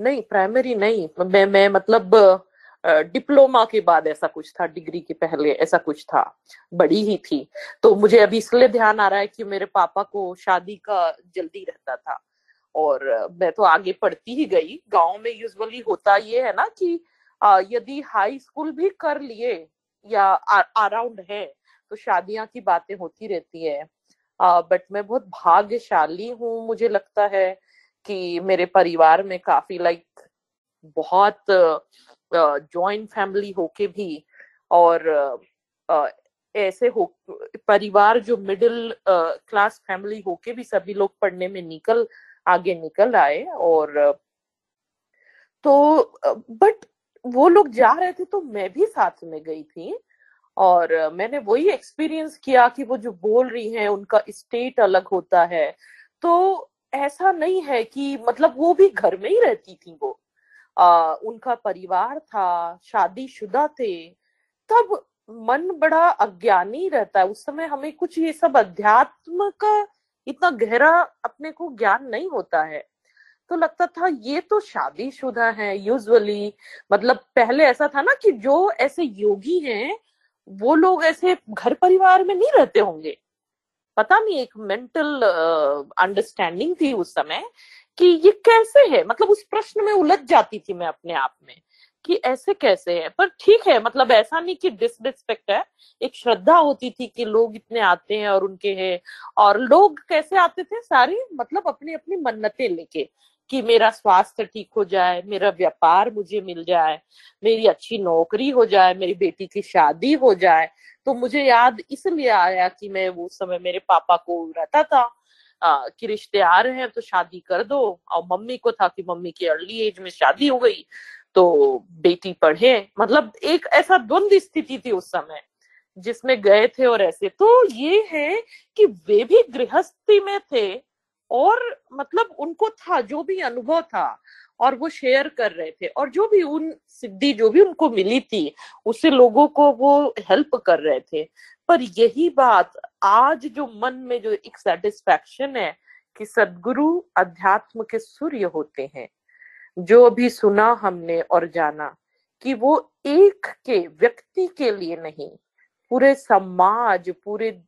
नहीं प्राइमरी नहीं। मैं मैं मतलब डिप्लोमा के बाद ऐसा कुछ था डिग्री के पहले ऐसा कुछ था। बड़ी ही थी। तो मुझे अभी इसलिए ध्यान आ रहा है कि मेरे पापा को शादी का जल्दी रहता था। और मैं तो आगे पढ़ती ही गई। गाँव में यूजुअली होता ये है ना कि यदि हाई स्कूल भी कर लिए या अराउंड है तो शादियाँ की बातें होती रहती है। बट मैं बहुत भाग्यशाली हूँ, मुझे लगता है। कि मेरे परिवार में काफ़ी लाइक बहुत जॉइंट फैमिली होके भी और ऐसे हो, परिवार जो मिडिल क्लास फैमिली होके भी सभी लोग पढ़ने में निकल, आगे निकल आए और तो बट वो लोग जा रहे थे तो मैं भी साथ में गई थी और मैंने वही एक्सपीरियंस किया कि वो जो बोल रही हैं उनका स्टेट अलग होता है। तो ऐसा नहीं है कि मतलब वो भी घर में ही रहती थी वो। आ, उनका परिवार था शादीशुदा थे। तब मन बड़ा अज्ञानी रहता है। उस समय हमें कुछ ये सब अध्यात्म का इतना गहरा अपने को ज्ञान नहीं होता है। तो लगता था ये तो शादीशुदा है यूजुअली मतलब पहले ऐसा था ना कि जो ऐसे योगी हैं वो लोग ऐसे घर परिवार में नहीं रहते होंगे। पता नहीं, एक मेंटल अंडरस्टैंडिंग थी उस समय कि ये कैसे है? मतलब उस प्रश्न में उलझ जाती थी मैं अपने आप में कि ऐसे कैसे है? पर ठीक है मतलब ऐसा नहीं कि डिसरिस्पेक्ट है, एक श्रद्धा होती थी कि लोग इतने आते हैं और उनके हैं और लोग कैसे आते थे? सारे मतलब अपनी अपनी मन्नतें लेके। कि मेरा स्वास्थ्य ठीक हो जाए मेरा व्यापार मुझे मिल जाए मेरी अच्छी नौकरी हो जाए मेरी बेटी की शादी हो जाए तो मुझे याद इसलिए आया कि मैं वो समय मेरे पापा को रहता था आ, कि रिश्ते आ रहे हैं तो शादी कर दो। और मम्मी को था कि मम्मी की अर्ली एज में शादी हो गई तो बेटी पढ़े। मतलब एक ऐसा द्वंद्व स्थिति थी उस समय जिसमें गए थे और ऐसे। तो ये है कि वे भी गृहस्थी में थे और मतलब उनको था, जो भी अनुभव था, और वो शेयर कर रहे थे। और जो भी उन सिद्धि, जो भी उनको मिली थी, उससे लोगों को वो हेल्प कर रहे थे। पर यही बात आज जो मन में जो एक सेटिस्फैक्शन है कि सदगुरु अध्यात्म के सूर्य होते हैं, जो भी सुना हमने और जाना कि वो एक के, व्यक्ति के लिए नहीं, पूरे समाज, पूरे,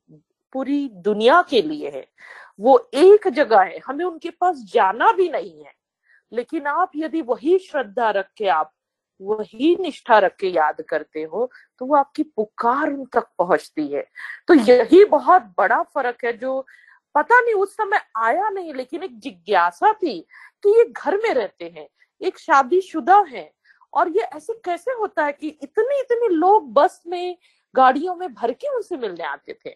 पूरी दुनिया के लिए है। वो एक जगह है, हमें उनके पास जाना भी नहीं है। लेकिन आप यदि वही श्रद्धा रख के, आप वही निष्ठा रख के याद करते हो तो वो आपकी पुकार उन तक पहुँचती है। तो यही बहुत बड़ा फ़र्क है जो पता नहीं, उस समय आया नहीं, लेकिन एक जिज्ञासा थी कि ये घर में रहते हैं, एक शादीशुदा है। और ये ऐसे कैसे होता है कि इतने इतने लोग बस में, गाड़ियों में भर के उनसे मिलने आते थे?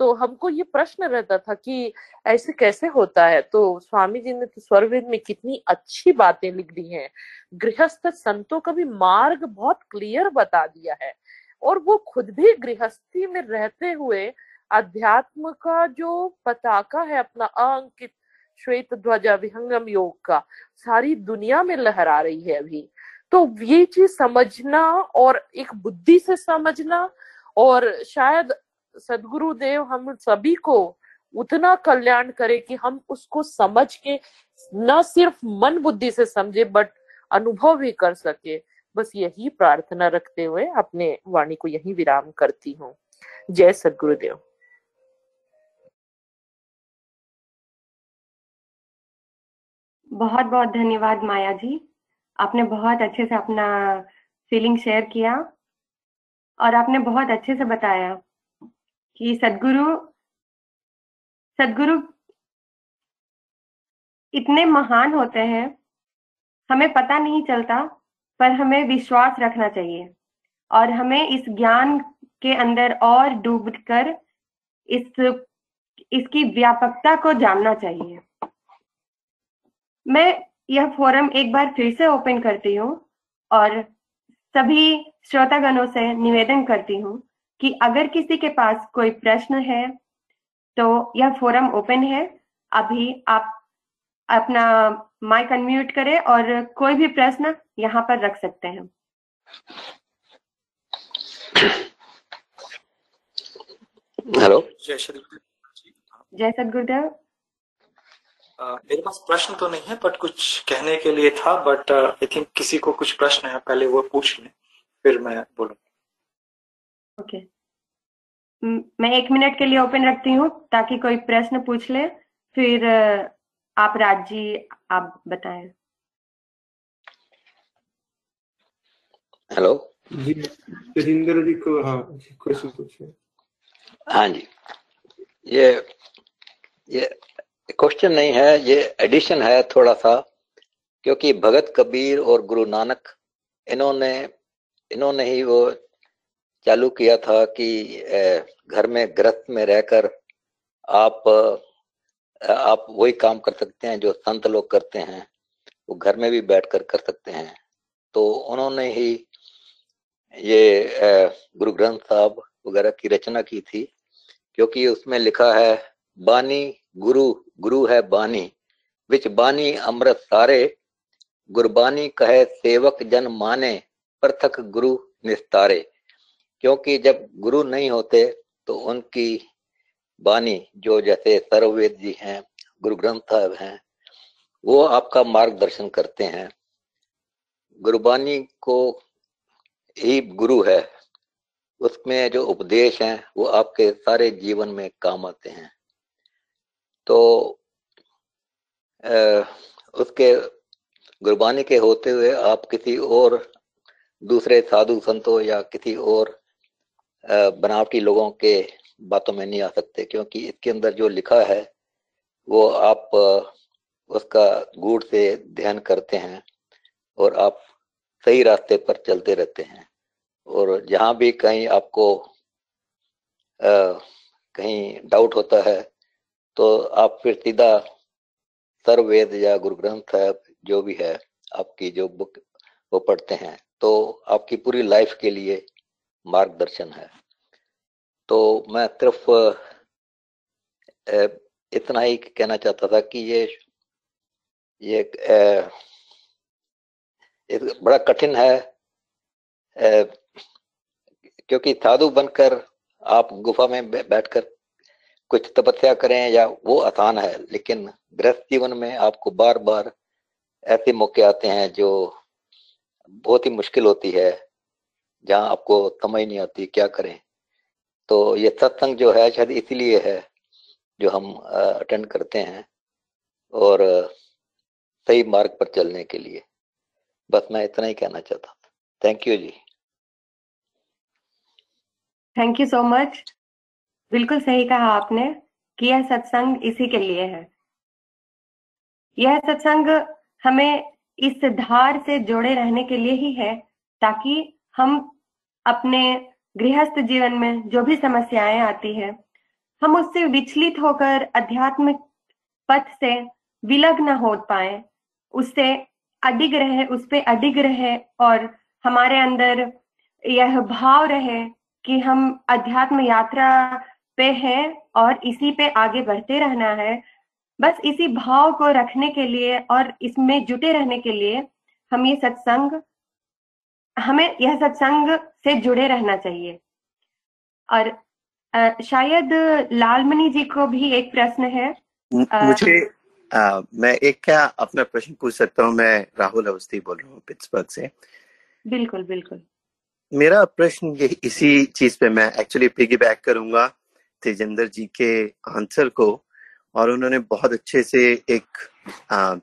तो हमको ये प्रश्न रहता था कि ऐसे कैसे होता है? तो स्वामी जी ने तो स्वरवेद में कितनी अच्छी बातें लिख दी हैं। गृहस्थ संतों का भी मार्ग बहुत क्लियर बता दिया है। और वो खुद भी गृहस्थी में रहते हुए अध्यात्म का जो पताका है अपना अंकित श्वेत ध्वजा विहंगम योग का, सारी दुनिया में लहरा रही है अभी। तो ये चीज़ समझना और एक बुद्धि से समझना और शायद सदगुरुदेव हम सभी को उतना कल्याण करे कि हम उसको समझ के न सिर्फ़ मन बुद्धि से समझे बट अनुभव भी कर सके। बस यही प्रार्थना रखते हुए अपने वाणी को यही विराम करती हूँ। जय सदगुरुदेव। बहुत बहुत धन्यवाद माया जी। आपने बहुत अच्छे से अपना फीलिंग शेयर किया और आपने बहुत अच्छे से बताया। कि सदगुरु सदगुरु इतने महान होते हैं, हमें पता नहीं चलता, पर हमें विश्वास रखना चाहिए और हमें इस ज्ञान के अंदर और डूब कर इस, इसकी व्यापकता को जानना चाहिए। मैं यह फोरम एक बार फिर से ओपन करती हूँ और सभी श्रोतागणों से निवेदन करती हूँ कि अगर किसी के पास कोई प्रश्न है तो यह फोरम ओपन है। अभी आप अपना माइक अनम्यूट करें और कोई भी प्रश्न यहाँ पर रख सकते हैं। हेलो जय श्री जय सदगुरुदेव। मेरे पास प्रश्न तो नहीं है बट कुछ कहने के लिए था बट आई थिंक किसी को कुछ प्रश्न है पहले वो पूछ लें फिर मैं बोलूँ। ओके। म- मैं एक मिनट के लिए ओपन रखती हूँ ताकि कोई प्रश्न पूछ ले फिर आप राज जी आप बताएँ। हेलो? जी जी को हाँ क्वेश्चन पूछिए। हाँ जी। ये ये क्वेश्चन नहीं है ये एडिशन है थोड़ा सा क्योंकि भगत कबीर और गुरु नानक इन्होंने इन्होंने ही वो चालू किया था कि घर में ग्रस्त में रहकर आप आप वही काम कर सकते हैं जो संत लोग करते हैं। वो घर में भी बैठकर कर सकते हैं। तो उन्होंने ही ये गुरु ग्रंथ साहब वगैरह की रचना की थी, क्योंकि उसमें लिखा है, बानी गुरु गुरु है बानी, विच बानी अमृत सारे, गुरबानी कहे सेवक जन माने, पृथक गुरु निस्तारे। क्योंकि जब गुरु नहीं होते तो उनकी बानी जो जैसे सर्ववेद जी हैं, गुरु ग्रंथ साहब हैं, वो आपका मार्गदर्शन करते हैं। गुरबानी को ही गुरु है। उसमें जो उपदेश हैं, वो आपके सारे जीवन में काम आते हैं। तो उसके गुरबानी के होते हुए आप किसी और दूसरे साधु संतों या किसी और बनावटी लोगों के बातों में नहीं आ सकते क्योंकि इसके अंदर जो लिखा है वो आप उसका गूढ़ से ध्यान करते हैं और आप सही रास्ते पर चलते रहते हैं। और जहाँ भी कहीं आपको अ, कहीं डाउट होता है तो आप फिर सीधा सर्ववेद या गुरु ग्रंथ साहब जो भी है आपकी जो बुक वो पढ़ते हैं। तो आपकी पूरी लाइफ के लिए मार्गदर्शन है। तो मैं सिर्फ़ इतना ही कहना चाहता था कि ये ये बड़ा कठिन है क्योंकि साधु बनकर आप गुफा में बैठकर कुछ तपस्या करें या वो आसान है, लेकिन गृहस्थ जीवन में आपको बार बार ऐसे मौके आते हैं जो बहुत ही मुश्किल होती है। जहाँ आपको समझ नहीं आती क्या करें। तो ये सत्संग जो है, शायद इसीलिए है जो हम अटेंड करते हैं और सही मार्ग पर चलने के लिए। बस मैं इतना ही कहना चाहता thank you ji. Thank you so much बिल्कुल सही कहा आपने कि यह सत्संग इसी के लिए है। यह सत्संग हमें इस धार से जोड़े रहने के लिए ही है ताकि हम अपने गृहस्थ जीवन में जो भी समस्याएँ आती है, हम उससे विचलित होकर आध्यात्मिक पथ से विलग न हो पाए। उससे अडिग रहे, उस पर अडिग रहे और हमारे अंदर यह भाव रहे कि हम अध्यात्म यात्रा पे हैं और इसी पे आगे बढ़ते रहना है। बस इसी भाव को रखने के लिए और इसमें जुटे रहने के लिए हम ये सत्संग हमें यह सत्संग से जुड़े रहना चाहिए। और अ, शायद लालमणि जी को भी एक प्रश्न है। मुझे आ, मैं एक क्या अपना प्रश्न पूछ सकता हूँ? मैं राहुल अवस्थी बोल रहा हूँ पिट्सबर्ग से। बिल्कुल बिल्कुल। मेरा प्रश्न ये इसी चीज़ पे मैं एक्चुअली पिगी बैक करूँगा तेजेंद्र जी के आंसर को। और उन्होंने बहुत अच्छे से एक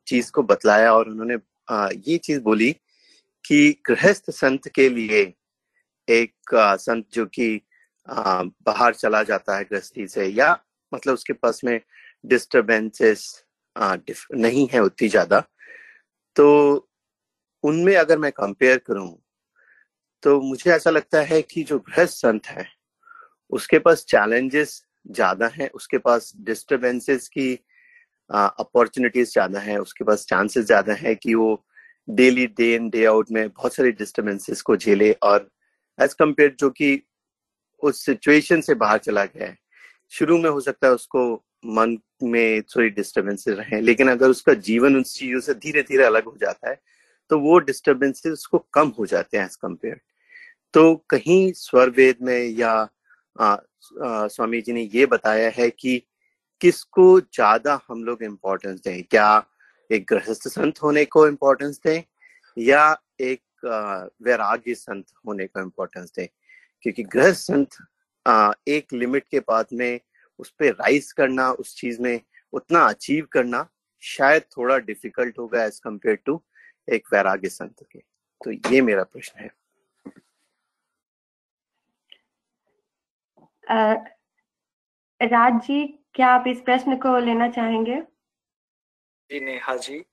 चीज़ को बतलाया और उन्होंने आ, ये चीज़ बोली कि गृहस्थ संत के लिए एक संत जो कि बाहर चला जाता है गृहस्थी से या मतलब उसके पास में डिस्टरबेंसेस नहीं है उतनी ज़्यादा तो उनमें अगर मैं कंपेयर करूँ तो मुझे ऐसा लगता है कि जो गृहस्थ संत है, उसके पास चैलेंजेस ज़्यादा हैं, उसके पास डिस्टरबेंसेस की अपॉर्चुनिटीज़ ज़्यादा है, उसके पास चांसेस ज़्यादा है कि वो daily day in day out में बहुत सारी डिस्टरबेंसेस को झेले और एज कंपेयर जो कि उस सिचुएशन से बाहर चला गया है शुरू में हो सकता है उसको मन में थोड़ी डिस्टरबेंसेस रहे लेकिन अगर उसका जीवन उन चीज़ों से धीरे धीरे अलग हो जाता है तो वो डिस्टरबेंसेस उसको कम हो जाते हैं एज कंपेयर तो कहीं स्वर वेद में या आ, आ, स्वामी जी ने ये बताया है कि किसको ज़्यादा हम लोग इम्पोर्टेंस दें क्या एक गृहस्थ संत होने को इम्पोर्टेंस दें या एक वैराग्य संत होने को इम्पोर्टेंस दें। क्योंकि गृहस्थ संत एक लिमिट के बाद में उस पर राइज करना, उस चीज़ में उतना अचीव करना शायद थोड़ा डिफ़िकल्ट होगा एज कंपेयर टू एक वैराग्य संत के। तो ये मेरा प्रश्न है। राज जी, क्या आप इस प्रश्न को लेना चाहेंगे? जी नेहा जी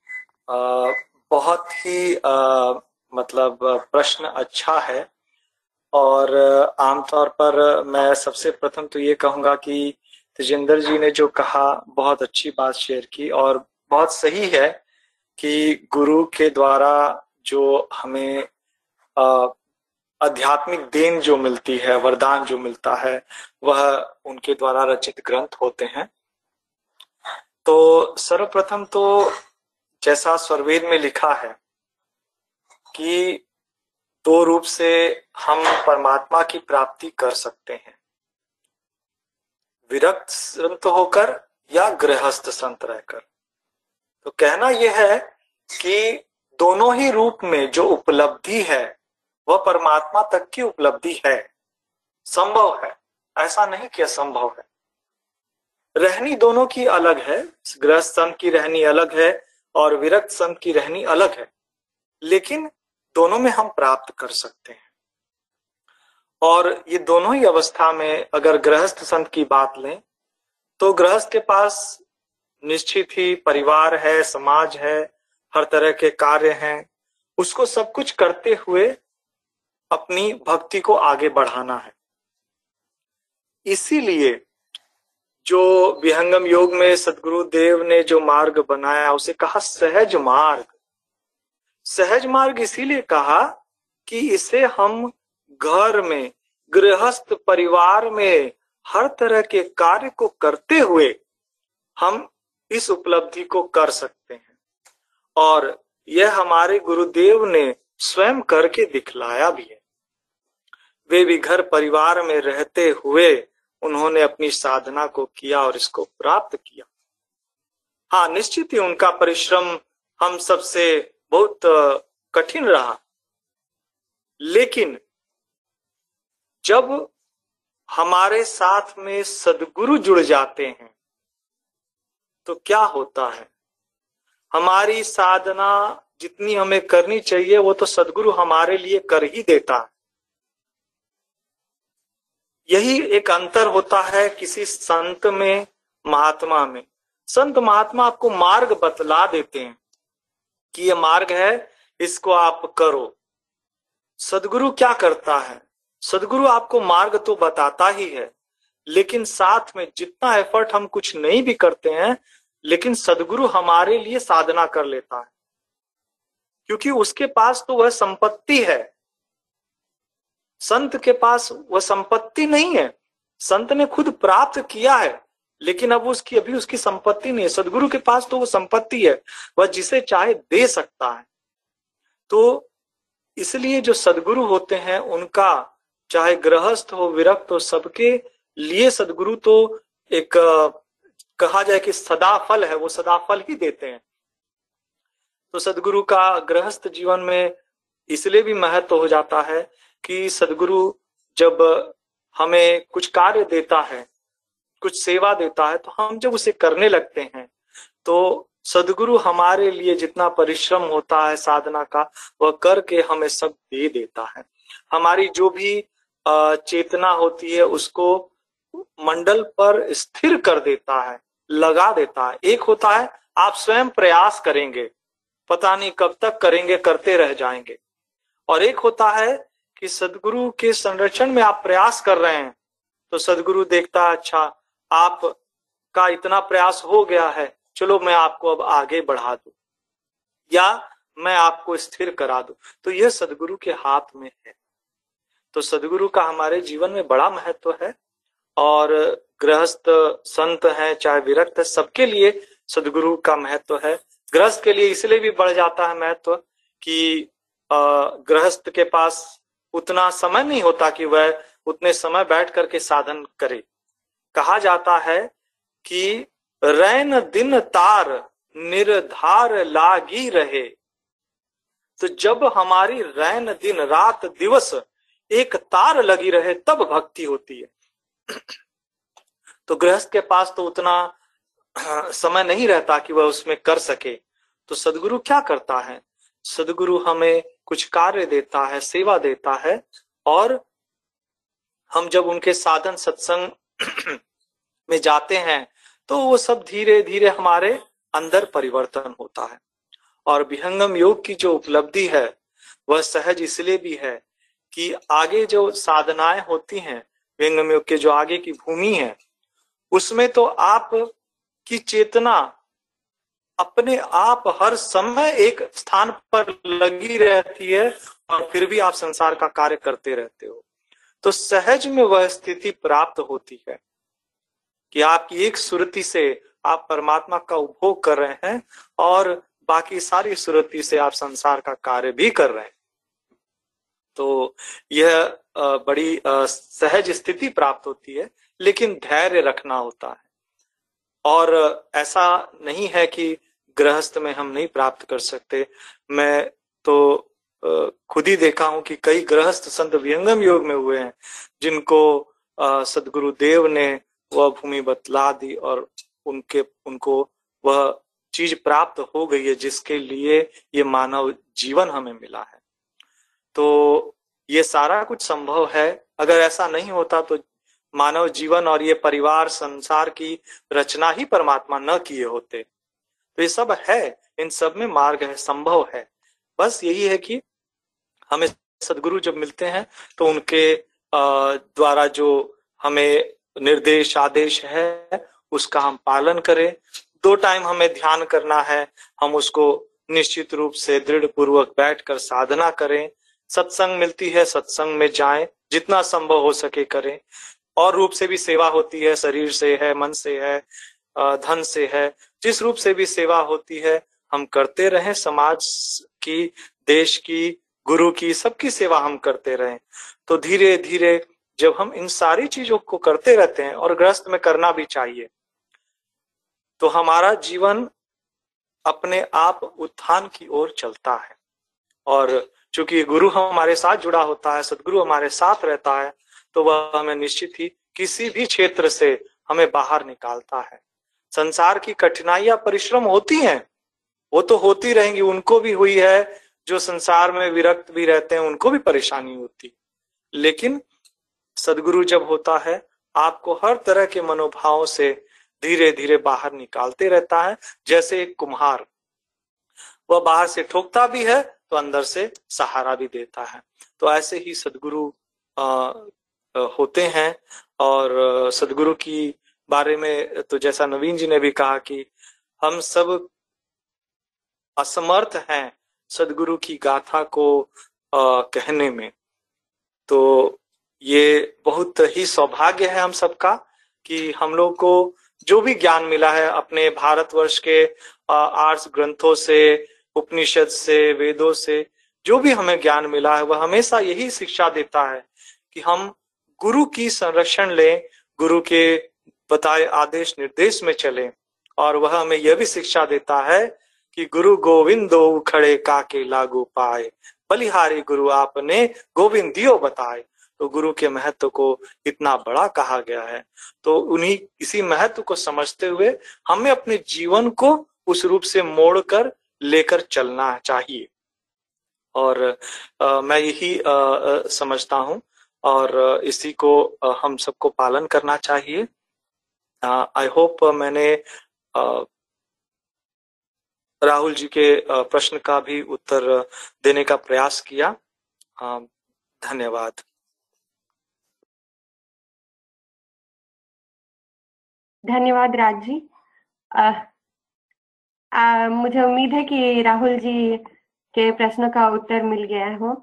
आ, बहुत ही आ, मतलब प्रश्न अच्छा है और आमतौर पर मैं सबसे प्रथम तो ये कहूँगा कि तेजेंद्र जी ने जो कहा बहुत अच्छी बात शेयर की और बहुत सही है कि गुरु के द्वारा जो हमें आध्यात्मिक देन जो मिलती है वरदान जो मिलता है वह उनके द्वारा रचित ग्रंथ होते हैं। तो सर्वप्रथम तो जैसा स्वरवेद में लिखा है कि दो रूप से हम परमात्मा की प्राप्ति कर सकते हैं। विरक्त संत होकर या गृहस्थ संत रहकर। तो कहना यह है कि दोनों ही रूप में जो उपलब्धि है, वह परमात्मा तक की उपलब्धि है, संभव है। ऐसा नहीं कि असंभव है। रहनी दोनों की अलग है गृहस्थ संत की रहनी अलग है और विरक्त संत की रहनी अलग है, लेकिन दोनों में हम प्राप्त कर सकते हैं। और ये दोनों ही अवस्था में अगर गृहस्थ संत की बात लें तो गृहस्थ के पास निश्चित ही परिवार है, समाज है, हर तरह के कार्य हैं, उसको सब कुछ करते हुए अपनी भक्ति को आगे बढ़ाना है। इसीलिए जो विहंगम योग में सदगुरु देव ने जो मार्ग बनाया, उसे कहा सहज मार्ग। सहज मार्ग इसीलिए कहा कि इसे हम घर में, गृहस्थ परिवार में, हर तरह के कार्य को करते हुए हम इस उपलब्धि को कर सकते हैं। और यह हमारे गुरुदेव ने स्वयं करके दिखलाया भी है। वे भी घर परिवार में रहते हुए उन्होंने अपनी साधना को किया और इसको प्राप्त किया। हाँ निश्चित ही उनका परिश्रम हम सबसे बहुत कठिन रहा। लेकिन जब हमारे साथ में सदगुरु जुड़ जाते हैं तो क्या होता है? हमारी साधना जितनी हमें करनी चाहिए, वो तो सदगुरु हमारे लिए कर ही देता है। यही एक अंतर होता है किसी संत में, महात्मा में। संत, महात्मा आपको मार्ग बतला देते हैं कि ये मार्ग है, इसको आप करो। सदगुरु क्या करता है? सदगुरु आपको मार्ग तो बताता ही है, लेकिन साथ में जितना एफर्ट हम कुछ नहीं भी करते हैं, लेकिन सदगुरु हमारे लिए साधना कर लेता है। क्योंकि उसके पास तो वह संपत्ति है। संत के पास वह संपत्ति नहीं है। संत ने खुद प्राप्त किया है, लेकिन अब उसकी, अभी उसकी संपत्ति नहीं है। सदगुरु के पास तो वो संपत्ति है, वह जिसे चाहे दे सकता है। तो इसलिए जो सदगुरु होते हैं, उनका, चाहे गृहस्थ हो, विरक्त हो, सबके लिए सदगुरु तो एक, कहा जाए कि सदाफल है, वो सदाफल ही देते हैं। तो सदगुरु का गृहस्थ जीवन में इसलिए भी महत्व हो जाता है कि सदगुरु जब हमें कुछ कार्य देता है, कुछ सेवा देता है तो हम जब उसे करने लगते हैं तो सदगुरु हमारे लिए जितना परिश्रम होता है साधना का, वह करके हमें सब दे देता है। हमारी जो भी चेतना होती है, उसको मंडल पर स्थिर कर देता है, लगा देता है। एक होता है, आप स्वयं प्रयास करेंगे, पता नहीं कब तक करेंगे, करते रह जाएँगे। और एक होता है कि सदगुरु के संरक्षण में आप प्रयास कर रहे हैं तो सदगुरु देखता अच्छा आप का इतना प्रयास हो गया है, चलो मैं आपको अब आगे बढ़ा दू, या मैं आपको स्थिर करा दू। तो यह सदगुरु के हाथ में है। तो सदगुरु का हमारे जीवन में बड़ा महत्व है, और गृहस्थ संत है, चाहे विरक्त है, सबके लिए सदगुरु का महत्व है। गृहस्थ के लिए इसलिए भी बढ़ जाता है महत्व कि गृहस्थ के पास उतना समय नहीं होता कि वह उतने समय बैठ करके साधन करे। कहा जाता है कि रैन दिन तार निर्धार लागी रहे। तो जब हमारी रैन दिन, रात दिवस एक तार लगी रहे, तब भक्ति होती है। तो गृहस्थ के पास तो उतना समय नहीं रहता कि वह उसमें कर सके। तो सदगुरु क्या करता है? सदगुरु हमें कुछ कार्य देता है, सेवा देता है, और हम जब उनके साधन सत्संग में जाते हैं तो वो सब धीरे धीरे हमारे अंदर परिवर्तन होता है। और विहंगम योग की जो उपलब्धि है, वह सहज इसलिए भी है कि आगे जो साधनाएँ होती हैं, विहंगम योग के जो आगे की भूमि है, उसमें तो आप की चेतना अपने आप हर समय एक स्थान पर लगी रहती है और फिर भी आप संसार का कार्य करते रहते हो। तो सहज में वह स्थिति प्राप्त होती है कि आपकी एक सुरति से आप परमात्मा का उपभोग कर रहे हैं और बाकी सारी सुरति से आप संसार का कार्य भी कर रहे हैं। तो यह बड़ी सहज स्थिति प्राप्त होती है, लेकिन धैर्य रखना होता है। और ऐसा नहीं है कि गृहस्थ में हम नहीं प्राप्त कर सकते। मैं तो खुद ही देखा हूँ कि कई गृहस्थ संत विहंगम योग में हुए हैं, जिनको सदगुरु देव ने वह भूमि बतला दी और उनके, उनको वह चीज़ प्राप्त हो गई है, जिसके लिए ये मानव जीवन हमें मिला है। तो ये सारा कुछ संभव है। अगर ऐसा नहीं होता तो मानव जीवन और ये परिवार, संसार की रचना ही परमात्मा न किए होते। तो ये सब है, इन सब में मार्ग है, संभव है। बस यही है कि हमें सदगुरु जब मिलते हैं तो उनके द्वारा जो हमें निर्देश, आदेश है, उसका हम पालन करें। दो टाइम हमें ध्यान करना है, हम उसको निश्चित रूप से दृढ़ पूर्वक बैठकर साधना करें। सत्संग मिलती है, सत्संग में जाएँ, जितना संभव हो सके करें। और रूप से भी सेवा होती है, शरीर से है, मन से है धन से है, जिस रूप से भी सेवा होती है, हम करते रहे, समाज की, देश की, गुरु की, सबकी सेवा हम करते रहे। तो धीरे धीरे जब हम इन सारी चीज़ों को करते रहते हैं और ग्रस्त में करना भी चाहिए तो हमारा जीवन अपने आप उत्थान की ओर चलता है। और चूँकि गुरु हमारे साथ जुड़ा होता है, सदगुरु हमारे साथ रहता है तो वह हमें निश्चित ही किसी भी क्षेत्र से हमें बाहर निकालता है। संसार की कठिनाइयाँ परिश्रम होती हैं, वो तो होती रहेंगी, उनको भी हुई है, जो संसार में विरक्त भी रहते हैं, उनको भी परेशानी होती। लेकिन सदगुरु जब होता है, आपको हर तरह के मनोभावों से धीरे धीरे बाहर निकालते रहता है, जैसे एक कुम्हार। वह बाहर से ठोकता भी है तो अंदर से सहारा भी देता है। तो ऐसे ही सदगुरु होते हैं और सदगुरु की बारे में तो जैसा नवीन जी ने भी कहा कि हम सब असमर्थ हैं सदगुरु की गाथा को आ, कहने में। तो ये बहुत ही सौभाग्य है हम सबका कि हम लोग को जो भी ज्ञान मिला है अपने भारतवर्ष के आर्ट्स ग्रंथों से उपनिषद से वेदों से जो भी हमें ज्ञान मिला है वह हमेशा यही शिक्षा देता है कि हम गुरु की संरक्षण लें गुरु के बताए आदेश निर्देश में चले। और वह हमें यह भी शिक्षा देता है कि गुरु गोविंदो खड़े काके लागू पाए। बलिहारी गुरु आपने गोविंदियो बताए। तो गुरु के महत्व को इतना बड़ा कहा गया है। तो उन्हीं इसी महत्व को समझते हुए हमें अपने जीवन को उस रूप से मोड़कर लेकर चलना चाहिए। और आ, मैं यही आ, समझता हूँ और इसी को हम सबको पालन करना चाहिए। आई होप मैंने राहुल जी के प्रश्न का भी उत्तर देने का प्रयास किया। धन्यवाद। धन्यवाद राज जी। आ, आ, मुझे उम्मीद है कि राहुल जी के प्रश्न का उत्तर मिल गया हो।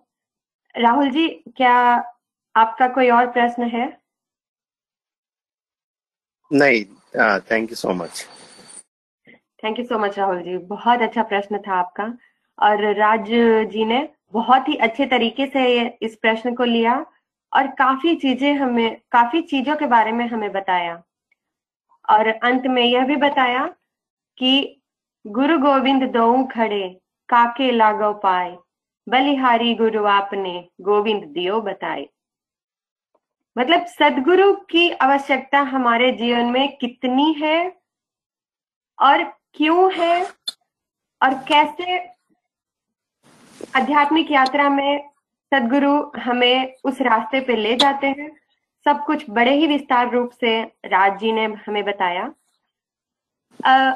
राहुल जी क्या आपका कोई और प्रश्न है? नहीं thank you so much thank you so much Rahul ji. बहुत अच्छा प्रश्न था आपका. और राज जी ने बहुत ही अच्छे तरीके से इस प्रश्न को लिया और काफ़ी चीज़ें हमें काफ़ी चीज़ों के बारे में हमें बताया. और अंत में यह भी बताया कि गुरु गोविंद दो खड़े काके लागो पाए. बलिहारी गुरु आपने गोविंद दियो बताए. मतलब सदगुरु की आवश्यकता हमारे जीवन में कितनी है और क्यों है और कैसे आध्यात्मिक यात्रा में सदगुरु हमें उस रास्ते पे ले जाते हैं सब कुछ बड़े ही विस्तार रूप से राज जी ने हमें बताया। आ,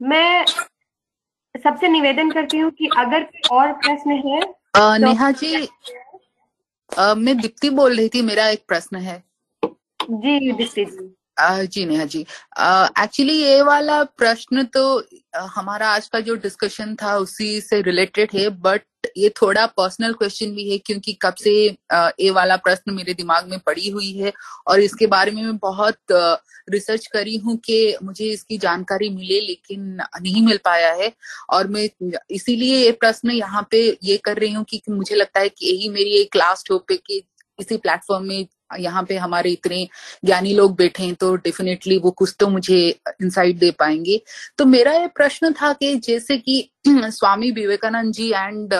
मैं सबसे निवेदन करती हूँ कि अगर और प्रश्न है आ, तो नेहा जी मैं दीप्ति बोल रही थी मेरा एक प्रश्न है। जी दीप्ति जी। जी नेहा जी। एक्चुअली ये वाला प्रश्न तो हमारा आज का जो डिस्कशन था उसी से रिलेटेड है बट ये थोड़ा पर्सनल क्वेश्चन भी है क्योंकि कब से ये वाला प्रश्न मेरे दिमाग में पड़ी हुई है और इसके बारे में मैं बहुत रिसर्च करी हूँ कि मुझे इसकी जानकारी मिले लेकिन नहीं मिल पाया है और मैं इसीलिए ये प्रश्न यहाँ पे ये कर रही हूँ कि मुझे लगता है कि यही मेरी एक लास्ट होप है कि इसी प्लेटफॉर्म में यहाँ पे हमारे इतने ज्ञानी लोग बैठे हैं तो डेफिनेटली वो कुछ तो मुझे इंसाइट दे पाएँगे। तो मेरा ये प्रश्न था कि जैसे कि स्वामी विवेकानंद जी एंड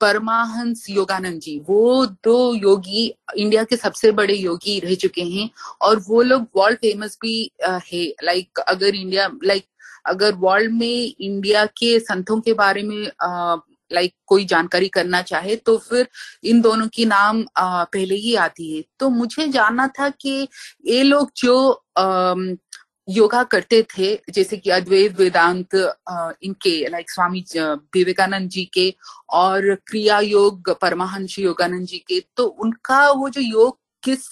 परमाहंस योगानंद जी, वो दो योगी, इंडिया के सबसे बड़े योगी रह चुके हैं और वो लोग वर्ल्ड फ़ेमस भी है। लाइक अगर इंडिया लाइक अगर वर्ल्ड में इंडिया के संतों के बारे में लाइक कोई जानकारी करना चाहे तो फिर इन दोनों की नाम आ, पहले ही आती है। तो मुझे जानना था कि ये लोग जो आ, योगा करते थे जैसे कि अद्वैत वेदांत इनके लाइक स्वामी विवेकानंद जी के और क्रिया योग परमाहंस योगानंद जी के तो उनका वो जो योग किस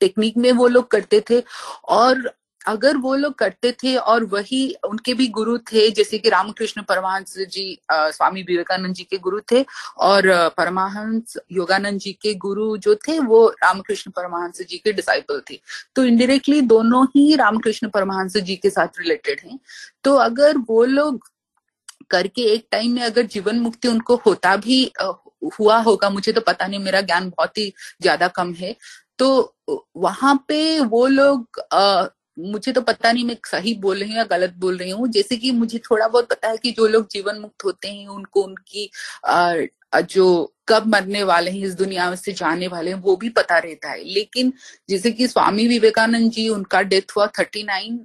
टेक्निक में वो लोग करते थे और अगर वो लोग करते थे और वही उनके भी गुरु थे जैसे कि रामकृष्ण परमहंस जी आ, स्वामी विवेकानंद जी के गुरु थे और परमहंस योगानंद जी के गुरु जो थे वो रामकृष्ण परमहंस जी के डिसाइपल थे। तो इनडायरेक्टली दोनों ही रामकृष्ण परमहंस जी के साथ रिलेटेड हैं। तो अगर वो लोग करके एक टाइम में अगर जीवन मुक्ति उनको होता भी हुआ होगा मुझे तो पता नहीं मेरा ज्ञान बहुत ही ज़्यादा कम है। तो वहाँ पे वो लोग मुझे तो पता नहीं मैं सही बोल रही हूँ या गलत बोल रही हूँ। जैसे कि मुझे थोड़ा बहुत पता है कि जो लोग जीवन मुक्त होते हैं उनको उनकी आ, जो कब मरने वाले हैं, इस दुनिया से जाने वाले हैं, वो भी पता रहता है। लेकिन जैसे कि स्वामी विवेकानंद जी, उनका डेथ हुआ थर्टी नाइन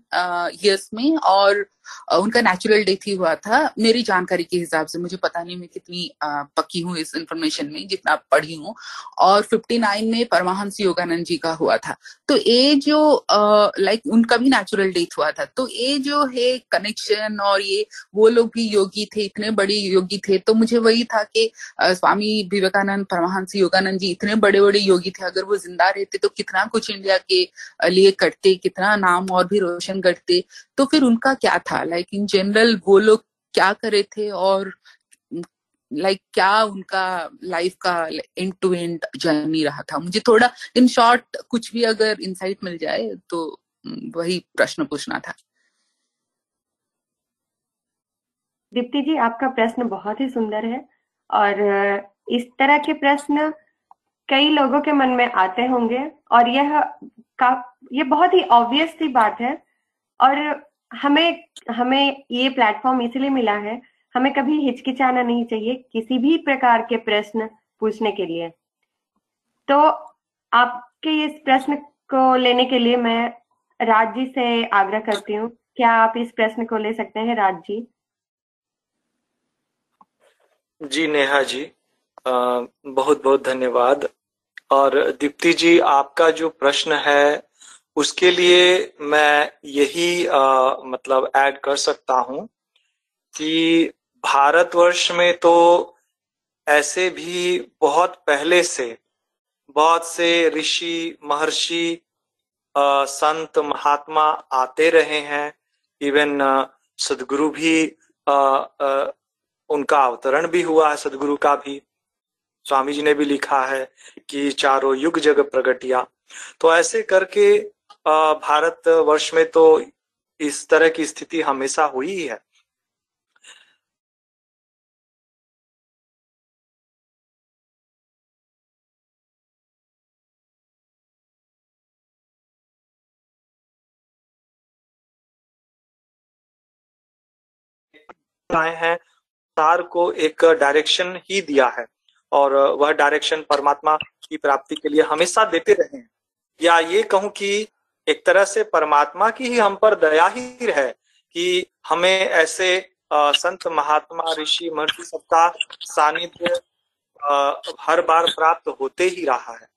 ईयर्स में और उनका नेचुरल डेथ ही हुआ था। मेरी जानकारी के हिसाब से, मुझे पता नहीं मैं कितनी पक्की हूँ इस इंफॉर्मेशन में, जितना पढ़ी हूँ। और 59 में परमाहंस योगानंद जी का हुआ था। तो ये जो लाइक उनका भी नेचुरल डेथ हुआ था। तो ये जो है कनेक्शन और ये, वो लोग भी योगी थे, इतने बड़े योगी थे। तो मुझे वही था कि स्वामी विवेकानंद परमहंस योगानंद जी इतने बड़े बड़े योगी थे अगर वो ज़िंदा रहते तो कितना कुछ इंडिया के लिए करते कितना नाम और भी रोशन करते तो फिर उनका क्या था? लाइक इन जनरल वो लोग क्या करे थे और लाइक like, क्या उनका लाइफ का एंड टू एंड जर्नी रहा था? मुझे थोड़ा इन शॉर्ट कुछ भी अगर इंसाइट मिल जाए तो वही प्रश्न पूछना था। दीप्ति जी आपका प्रश्न बहुत ही सुंदर है और इस तरह के प्रश्न कई लोगों के मन में आते होंगे और यह का, ये बहुत ही ऑब्वियस सी बात है और हमें हमें ये प्लेटफॉर्म इसलिए मिला है, हमें कभी हिचकिचाना नहीं चाहिए किसी भी प्रकार के प्रश्न पूछने के लिए। तो आपके इस प्रश्न को लेने के लिए मैं राज जी से आग्रह करती हूँ। क्या आप इस प्रश्न को ले सकते हैं राज जी जी, नेहा जी। बहुत बहुत धन्यवाद। और दीप्ति जी आपका जो प्रश्न है उसके लिए मैं यही आ, मतलब ऐड कर सकता हूँ कि भारतवर्ष में तो ऐसे भी बहुत पहले से बहुत से ऋषि महर्षि संत महात्मा आते रहे हैं। इवन सदगुरु भी आ, आ, उनका अवतरण भी हुआ है सदगुरु का भी। स्वामी जी ने भी लिखा है कि चारों युग जग प्रगटिया। तो ऐसे करके भारत वर्ष में तो इस तरह की स्थिति हमेशा हुई है हैं। सार को एक डायरेक्शन ही दिया है। और वह डायरेक्शन परमात्मा की प्राप्ति के लिए हमेशा देते रहे या ये कहूँ कि एक तरह से परमात्मा की ही हम पर दया ही है कि हमें ऐसे संत महात्मा, ऋषि, महर्षि सबका सानिध्य हर बार प्राप्त होते ही रहा है।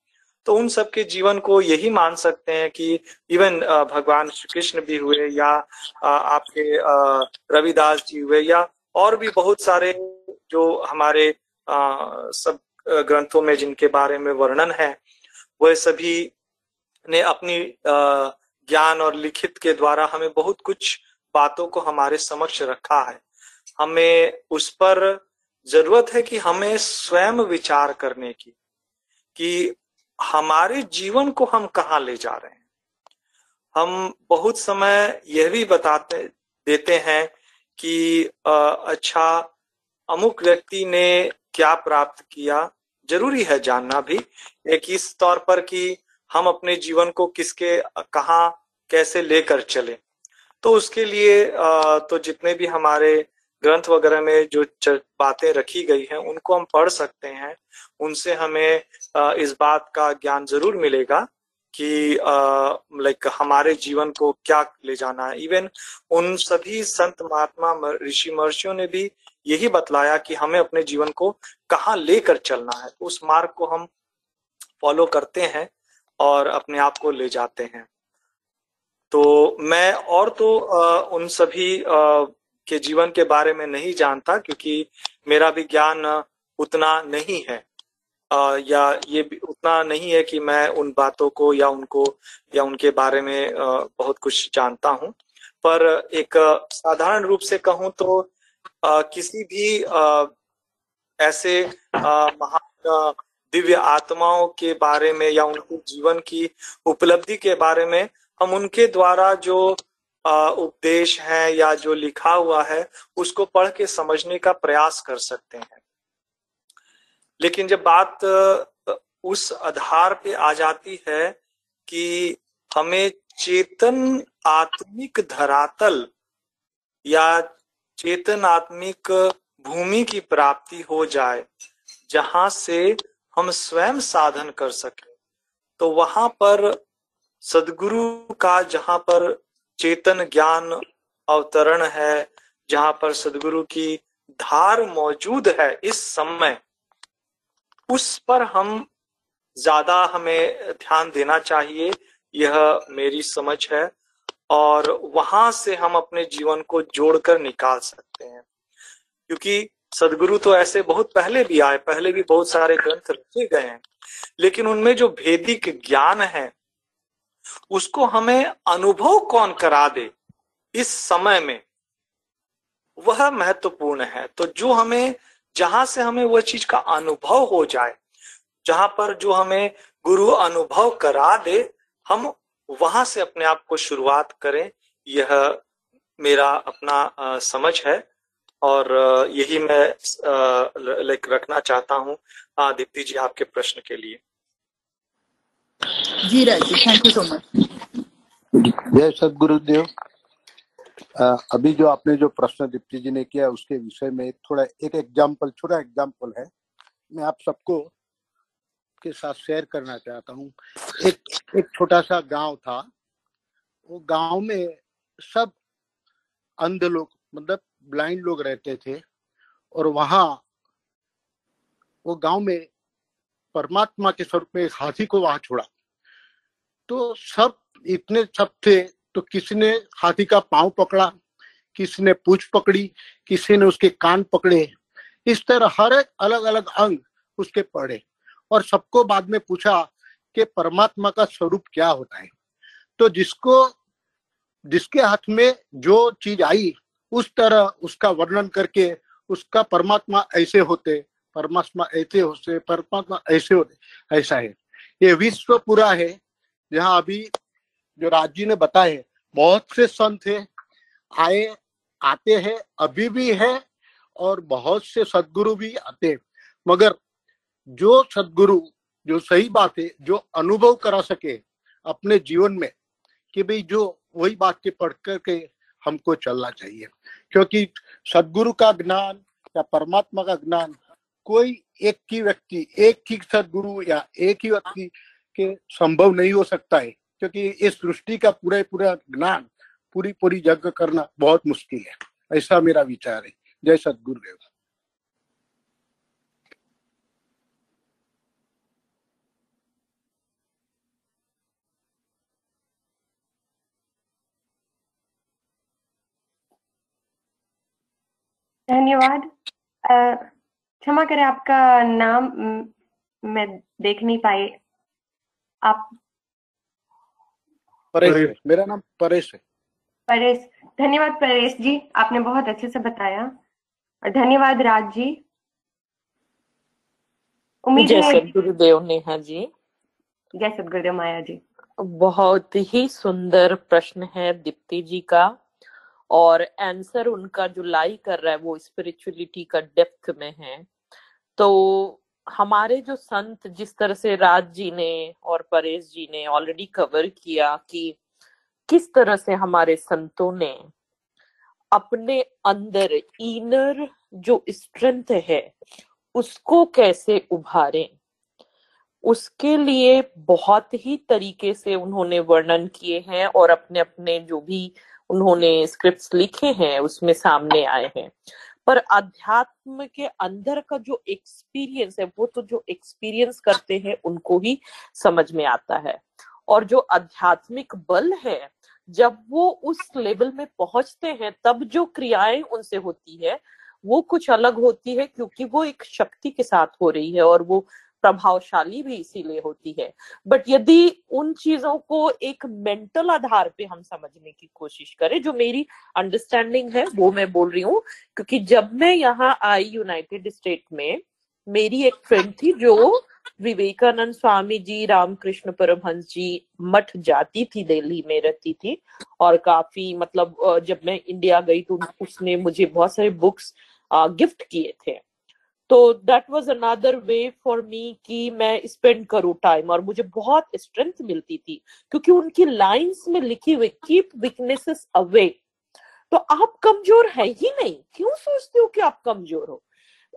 तो उन सबके जीवन को यही मान सकते हैं कि इवन भगवान श्री कृष्ण भी हुए या आपके रविदास जी हुए या और भी बहुत सारे जो हमारे सब ग्रंथों में जिनके बारे में वर्णन है, वह सभी ने अपनी ज्ञान और लिखित के द्वारा हमें बहुत कुछ बातों को हमारे समक्ष रखा है। हमें उस पर ज़रूरत है कि हमें स्वयं विचार करने की, कि हमारे जीवन को हम कहा ले जा रहे हैं। हम बहुत समय यह भी बताते, देते हैं कि अच्छा अमुक व्यक्ति ने क्या प्राप्त किया, ज़रूरी है जानना भी। एक इस तौर पर कि हम अपने जीवन को किसके, कहा, कैसे लेकर चले। तो उसके लिए तो जितने भी हमारे ग्रंथ वगैरह में जो बातें रखी गई हैं, उनको हम पढ़ सकते हैं। उनसे हमें इस बात का ज्ञान ज़रूर मिलेगा कि लाइक हमारे जीवन को क्या ले जाना है। इवन उन सभी संत महात्मा ऋषि, महर्षियों ने भी यही बतलाया कि हमें अपने जीवन को कहाँ लेकर चलना है। उस मार्ग को हम फॉलो करते हैं और अपने आप को ले जाते हैं। तो मैं और तो उन सभी के जीवन के बारे में नहीं जानता क्योंकि मेरा भी ज्ञान उतना नहीं है। आ, या ये उतना नहीं है कि मैं उन बातों को या उनको या उनके बारे में आ, बहुत कुछ जानता हूँ। पर एक साधारण रूप से कहूँ तो आ, किसी भी आ, ऐसे महान दिव्य आत्माओं के बारे में या उनके जीवन की उपलब्धि के बारे में हम उनके द्वारा जो उपदेश है या जो लिखा हुआ है उसको पढ़ के समझने का प्रयास कर सकते हैं। लेकिन जब बात उस आधार पे आ जाती है कि हमें चेतन आत्मिक धरातल या चेतन आत्मिक भूमि की प्राप्ति हो जाए, जहाँ से हम स्वयं साधन कर सके। तो वहाँ पर सदगुरु का जहाँ पर चेतन ज्ञान अवतरण है, जहाँ पर सदगुरु की धार मौजूद है इस समय, उस पर हम ज़्यादा हमें ध्यान देना चाहिए। यह मेरी समझ है। और वहाँ से हम अपने जीवन को जोड़कर निकाल सकते हैं। क्योंकि सदगुरु तो ऐसे बहुत पहले भी आए, पहले भी बहुत सारे ग्रंथ रखे गए हैं, लेकिन उनमें जो भेदिक ज्ञान है, उसको हमें अनुभव कौन करा दे इस समय में, वह महत्वपूर्ण है। तो जो हमें, जहाँ से हमें वह चीज़ का अनुभव हो जाए, जहाँ पर जो हमें गुरु अनुभव करा दे, हम वहाँ से अपने आप को शुरुआत करें। यह मेरा अपना आ, समझ है और यही मैं लाइक रखना चाहता हूँ। दीप्ति जी आपके प्रश्न के लिए। जी Raj thank you so much जय सदगुरुदेव। अभी जो आपने जो प्रश्न दीप्ति जी ने किया उसके विषय में थोड़ा एक एग्ज़ाम्पल छोटा एग्ज़ाम्पल है। मैं आप सबको के साथ शेयर करना चाहता हूँ। एक एक छोटा सा गाँव था। वो गाँव में सब अंध लोग मतलब ब्लाइंड लोग रहते थे और वहाँ वो गाँव में परमात्मा के स्वरूप में एक हाथी को वहाँ छोड़ा। तो सब इतने सब थे तो किसी ने हाथी का पाँव पकड़ा, किसी ने पूछ पकड़ी, किसी ने उसके कान पकड़े। इस तरह हर एक अलग अलग अंग उसके पड़े। और सबको बाद में पूछा कि परमात्मा का स्वरूप क्या होता है। तो जिसको, जिसके हाथ में जो चीज़ आई, उस तरह उसका वर्णन करके उसका परमात्मा ऐसे होते, परमात्मा ऐसे होते, परमात्मा ऐसे होते, ऐसा है। ये विश्व पूरा है। जहाँ अभी जो राज़ी ने बताए बहुत से संत है, आए, आते हैं, अभी भी है, और बहुत से सदगुरु भी आते हैं। मगर जो सदगुरु, जो सही बात है जो अनुभव करा सके अपने जीवन में कि भाई जो वही बात के पढ़ करके हमको चलना चाहिए। क्योंकि सदगुरु का ज्ञान या परमात्मा का ज्ञान कोई एक ही व्यक्ति, एक ही सदगुरु या एक ही व्यक्ति के संभव नहीं हो सकता है। क्योंकि इस सृष्टि का पूरा पूरा ज्ञान पूरी पूरी जग करना बहुत मुश्किल है। ऐसा मेरा विचार है। जय सदगुरुदेव। धन्यवाद। क्षमा करें आपका नाम म, देख नहीं पाई। आप परेश मेरा नाम परेश है। परेश धन्यवाद परेश जी आपने बहुत अच्छे से बताया। और धन्यवाद राज जी। उम्मीद जय सदगुरुदेव नेहा जी। जय सदगुरुदेव माया जी। बहुत ही सुंदर प्रश्न है दीप्ति जी का। और आंसर उनका जो लाई कर रहा है, वो स्पिरिचुअलिटी का डेप्थ में है। तो हमारे जो संत जिस तरह से राज जी ने और परेश जी ने ऑलरेडी कवर किया कि किस तरह से हमारे संतों ने अपने अंदर इनर जो स्ट्रेंथ है, उसको कैसे उभारे। उसके लिए बहुत ही तरीके से उन्होंने वर्णन किए हैं और अपने अपने जो भी उन्होंने स्क्रिप्ट्स लिखे हैं, उसमें सामने आए हैं। पर अध्यात्म के अंदर का जो एक्सपीरियंस है, वो तो जो एक्सपीरियंस करते हैं, उनको ही समझ में आता है। और जो आध्यात्मिक बल है, जब वो उस लेवल में पहुँचते हैं, तब जो क्रियाएँ उनसे होती है, वो कुछ अलग होती है, क्योंकि वो एक शक्ति के साथ हो रही है और वो प्रभावशाली भी इसीलिए होती है। बट यदि उन चीज़ों को एक मेंटल आधार पे हम समझने की कोशिश करें, जो मेरी अंडरस्टैंडिंग है, वो मैं बोल रही हूँ, क्योंकि जब मैं यहाँ आई यूनाइटेड स्टेट में, मेरी एक फ्रेंड थी जो विवेकानंद स्वामी जी, रामकृष्ण परमहंस जी मठ जाती थी, दिल्ली में रहती थी, और काफ़ी मतलब जब मैं इंडिया गई तो उसने मुझे बहुत सारे बुक्स गिफ्ट किए थे। तो that was another way for me कि मैं स्पेंड करूँ टाइम और मुझे बहुत स्ट्रेंथ मिलती थी, क्योंकि उनकी लाइंस में लिखी हुई कीप वीकनेसेस अवे तो आप कमज़ोर है ही नहीं, क्यों सोचते हो कि आप कमज़ोर हो?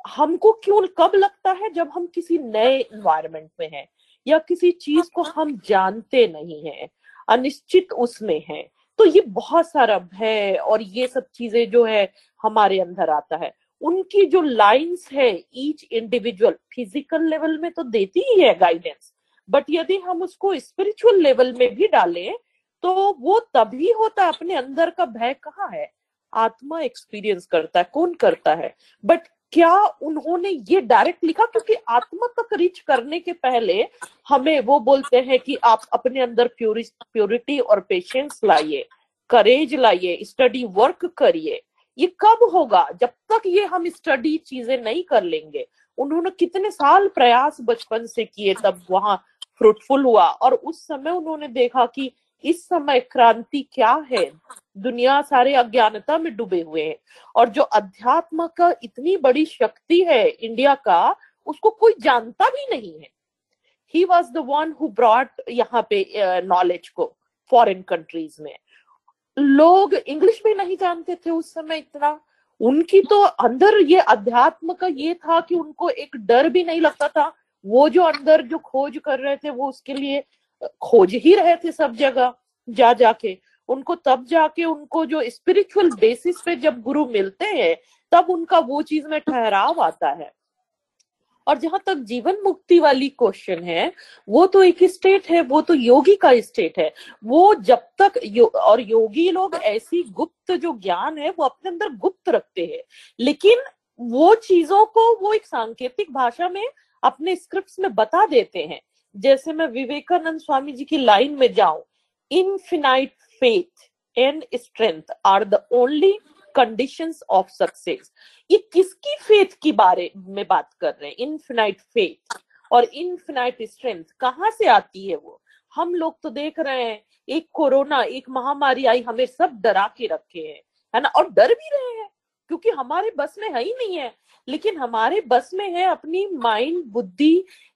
हमको क्यों, कब लगता है जब हम किसी नए इन्वायरमेंट में हैं या किसी चीज़ को हम जानते नहीं हैं, अनिश्चित उसमें हैं? तो ये बहुत सारा भय और ये सब चीज़ें जो है हमारे अंदर आता है। उनकी जो लाइंस है ईच इंडिविजुअल फ़िज़िकल लेवल में तो देती ही है गाइडेंस बट यदि हम उसको स्पिरिचुअल लेवल में भी डालें तो वो तभी होता है, अपने अंदर का भय कहाँ है? आत्मा एक्सपीरियंस करता है, कौन करता है? बट क्या उन्होंने ये डायरेक्ट लिखा? क्योंकि आत्मा तक रीच करने के पहले हमें वो बोलते हैं कि आप अपने अंदर प्योरिटी और पेशेंस लाइए करेज लाइए स्टडी वर्क करिए। ये कब होगा? जब तक ये हम स्टडी चीज़ें नहीं कर लेंगे। उन्होंने कितने साल प्रयास बचपन से किए तब वहाँ फ्रूटफुल हुआ। और उस समय उन्होंने देखा कि इस समय क्रांति क्या है? दुनिया सारे अज्ञानता में डूबे हुए हैं। और जो अध्यात्म का इतनी बड़ी शक्ति है इंडिया का उसको कोई जानता भी नहीं है। He was the one who brought यहाँ पे नॉलेज को फॉरेन कंट्रीज़ में। लोग इंग्लिश भी नहीं जानते थे उस समय इतना। उनकी तो अंदर ये अध्यात्म का ये था कि उनको एक डर भी नहीं लगता था। वो जो अंदर जो खोज कर रहे थे, वो उसके लिए, खोज ही रहे थे सब जगह, जा, जाके। उनको तब जाके उनको जो स्पिरिचुअल बेसिस पे जब गुरु मिलते हैं, तब उनका वो चीज़ में ठहराव आता है। और जहाँ तक जीवन मुक्ति वाली क्वेश्चन है वो तो एक स्टेट है वो तो योगी का स्टेट है। वो जब तक यो, और योगी लोग ऐसी गुप्त जो ज्ञान है वो अपने अंदर गुप्त रखते हैं। लेकिन वो चीज़ों को वो एक सांकेतिक भाषा में अपने स्क्रिप्ट में बता देते हैं। जैसे मैं विवेकानंद स्वामी जी की लाइन में जाऊँ infinite faith and strength are the only conditions of success ये किसकी फेथ की बारे में बात कर रहे हैं? इनफिनाइट फेथ और इनफिनाइट स्ट्रेंथ कहाँ से आती है वो? हम लोग तो देख रहे हैं, एक कोरोना, एक महामारी आई, हमें सब डरा के रखे हैं, है ना? और डर भी रहे हैं, क्योंकि हमारे बस में है ही नहीं है। लेकिन हमारे बस में है अपनी माइंड बुद्धि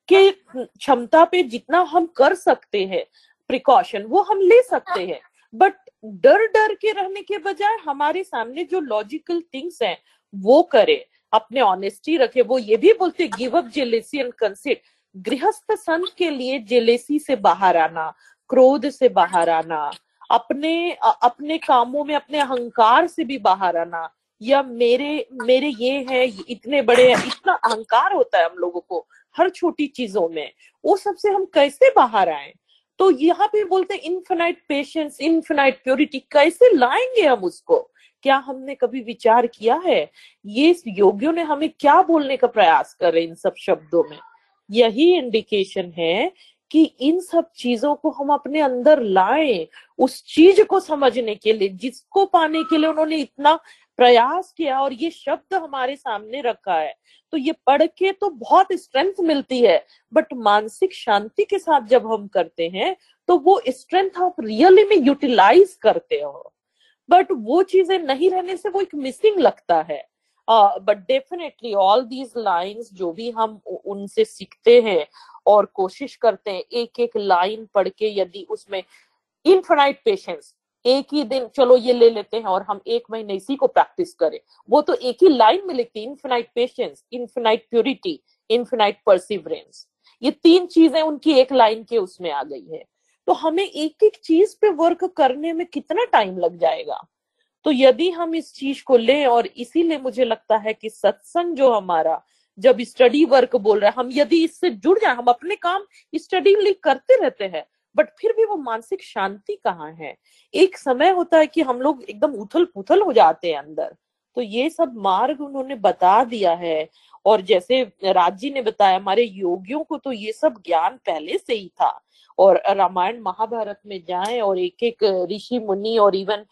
के क्षमता पे जितना हम कर सकते हैं प्रिकॉशन वो हम ले सकते हैं। बट डर डर के रहने के बजाय हमारे सामने जो लॉजिकल थिंग्स हैं, वो करे, अपने ऑनेस्टी रखे। वो ये भी बोलते give up jealousy and consider गृहस्थ संत के लिए जेलेसी से बाहर आना, क्रोध से बाहर आना, अपने अपने कामों में, अपने अहंकार से भी बाहर आना, या मेरे मेरे ये है, इतने बड़े इतना अहंकार होता है हम लोगों को, हर छोटी चीज़ों में, वो सबसे हम कैसे बाहर आए? तो यहाँ पे बोलते हैं इन्फिनाइट पेशेंस इन्फिनाइट प्योरिटी कैसे लाएँगे हम उसको? क्या हमने कभी विचार किया है? ये योगियों ने हमें क्या बोलने का प्रयास कर इन सब शब्दों में? यही इंडिकेशन है कि इन सब चीज़ों को हम अपने अंदर लाएँ, उस चीज़ को समझने के लिए, जिसको पाने के लिए उन्होंने इतना प्रयास किया और ये शब्द हमारे सामने रखा है। तो ये पढ़ के तो बहुत स्ट्रेंथ मिलती है बट मानसिक शांति के साथ जब हम करते हैं तो वो स्ट्रेंथ आप रियली में यूटिलाइज करते हो। बट वो चीज़ें नहीं रहने से वो एक मिसिंग लगता है। But definitely all these lines जो भी हम उनसे सीखते हैं और कोशिश करते हैं एक एक लाइन पढ़ के यदि उसमें इनफाइट पेशेंस एक ही दिन चलो ये ले लेते हैं और हम एक महीने इसी को प्रैक्टिस करें। वो तो एक ही लाइन में लिखती infinite patience infinite purity infinite perseverance ये तीन चीज़ें उनकी एक लाइन के उसमें आ गई है। तो हमें एक एक चीज़ पे वर्क करने में कितना टाइम लग जाएगा? तो यदि हम इस चीज़ को लें और इसीलिए मुझे लगता है कि सत्संग जो हमारा, जब स्टडी वर्क बोल रहा है, हम यदि इससे जुड़ जाए, हम अपने काम स्टडी करते रहते हैं बट फिर भी वो मानसिक शांति कहाँ है? एक समय होता है कि हम लोग एकदम उथल पुथल हो जाते हैं अंदर। तो ये सब मार्ग उन्होंने बता दिया है और जैसे राज जी ने बताया, हमारे योगियों को तो ये सब ज्ञान पहले से ही था। और रामायण महाभारत में जाएँ और एक एक ऋषि मुनि और इवन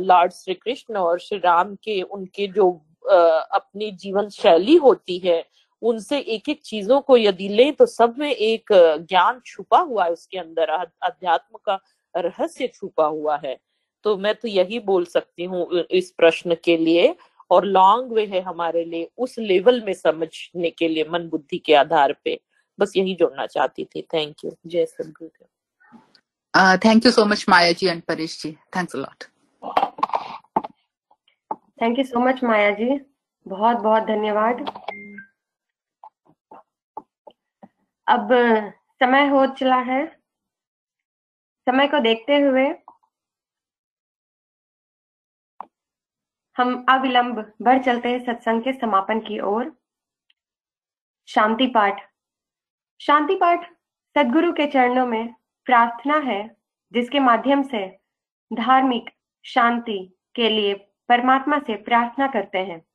लॉर्ड श्री कृष्ण और श्री राम के उनके जो अपनी जीवन शैली होती है उनसे एक एक चीज़ों को यदि लें तो सब में एक ज्ञान छुपा हुआ है उसके अंदर अध्यात्म का रहस्य छुपा हुआ है। तो मैं तो यही बोल सकती हूँ इस प्रश्न के लिए और लॉन्ग वे है हमारे लिए उस लेवल में समझने के लिए मन बुद्धि के आधार पे। बस यही जोड़ना चाहती थी। थैंक यू जय Sadgurudev. Thank you so much Maya ji and Paresh ji. Thanks lot thank you so much Maya ji बहुत बहुत धन्यवाद। अब समय हो चला है। समय को देखते हुए हम अविलंब बढ़ चलते हैं सत्संग के समापन की ओर। शांति पाठ। शांति पाठ सदगुरु के चरणों में प्रार्थना है, जिसके माध्यम से धार्मिक शांति के लिए परमात्मा से प्रार्थना करते हैं।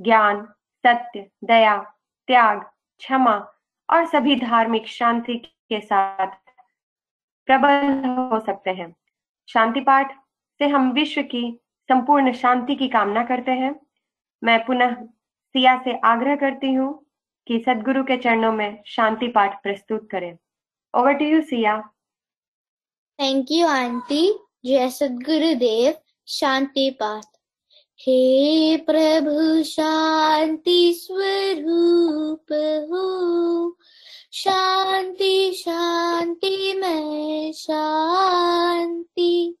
ज्ञान, सत्य, दया, त्याग, क्षमा और सभी धार्मिक शांति के साथ प्रबल हो सकते हैं। शांति पाठ से हम विश्व की संपूर्ण शांति की कामना करते हैं। मैं पुनः सिया से आग्रह करती हूँ कि सदगुरु के चरणों में शांति पाठ प्रस्तुत करें। Over to you Siya. Thank you aunty जय सदगुरुदेव। शांति पाठ। हे प्रभु शांति स्वरूप हो। शांति शांति, में शांति।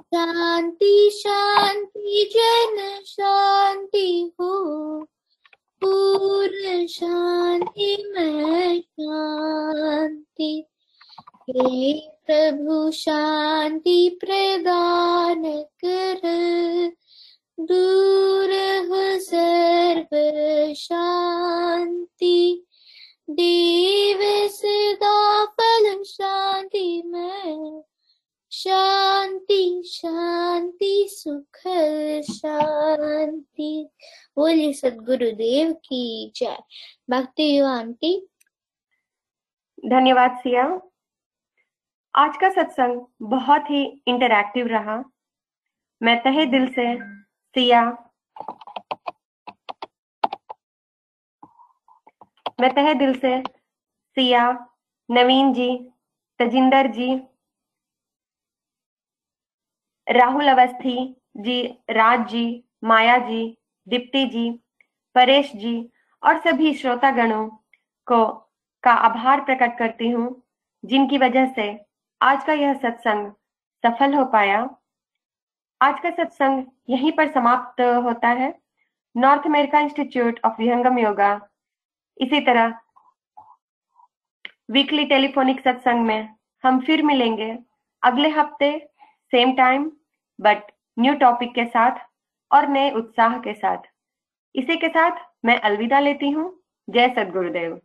शांति शांति, जन शांति हो। पूर्ण शांति, में शांति। हे प्रभु शांति प्रदान कर। दूर सर्व शांति देव सदा फल शांति, में शांति शांति, सुख, शांति। बोलिए सदगुरुदेव की जय। भक्ति आंटी। धन्यवाद सिया। आज का सत्संग बहुत ही इंटरैक्टिव रहा। मैं तहे दिल से सिया मैं तहे दिल से, सिया, नवीन जी, तजिंदर जी, राहुल अवस्थी जी, राज जी, माया जी, दीप्ति जी, परेश जी और सभी श्रोतागणों को का आभार प्रकट करती हूँ, जिनकी वजह से आज का यह सत्संग सफल हो पाया। आज का सत्संग यहीं पर समाप्त होता है। North America Institute of Vihangam Yoga. इसी तरह वीकली टेलीफोनिक सत्संग में हम फिर मिलेंगे अगले हफ़्ते same time but new topic के साथ और नए उत्साह के साथ। इसी के साथ मैं अलविदा लेती हूँ। जय सदगुरुदेव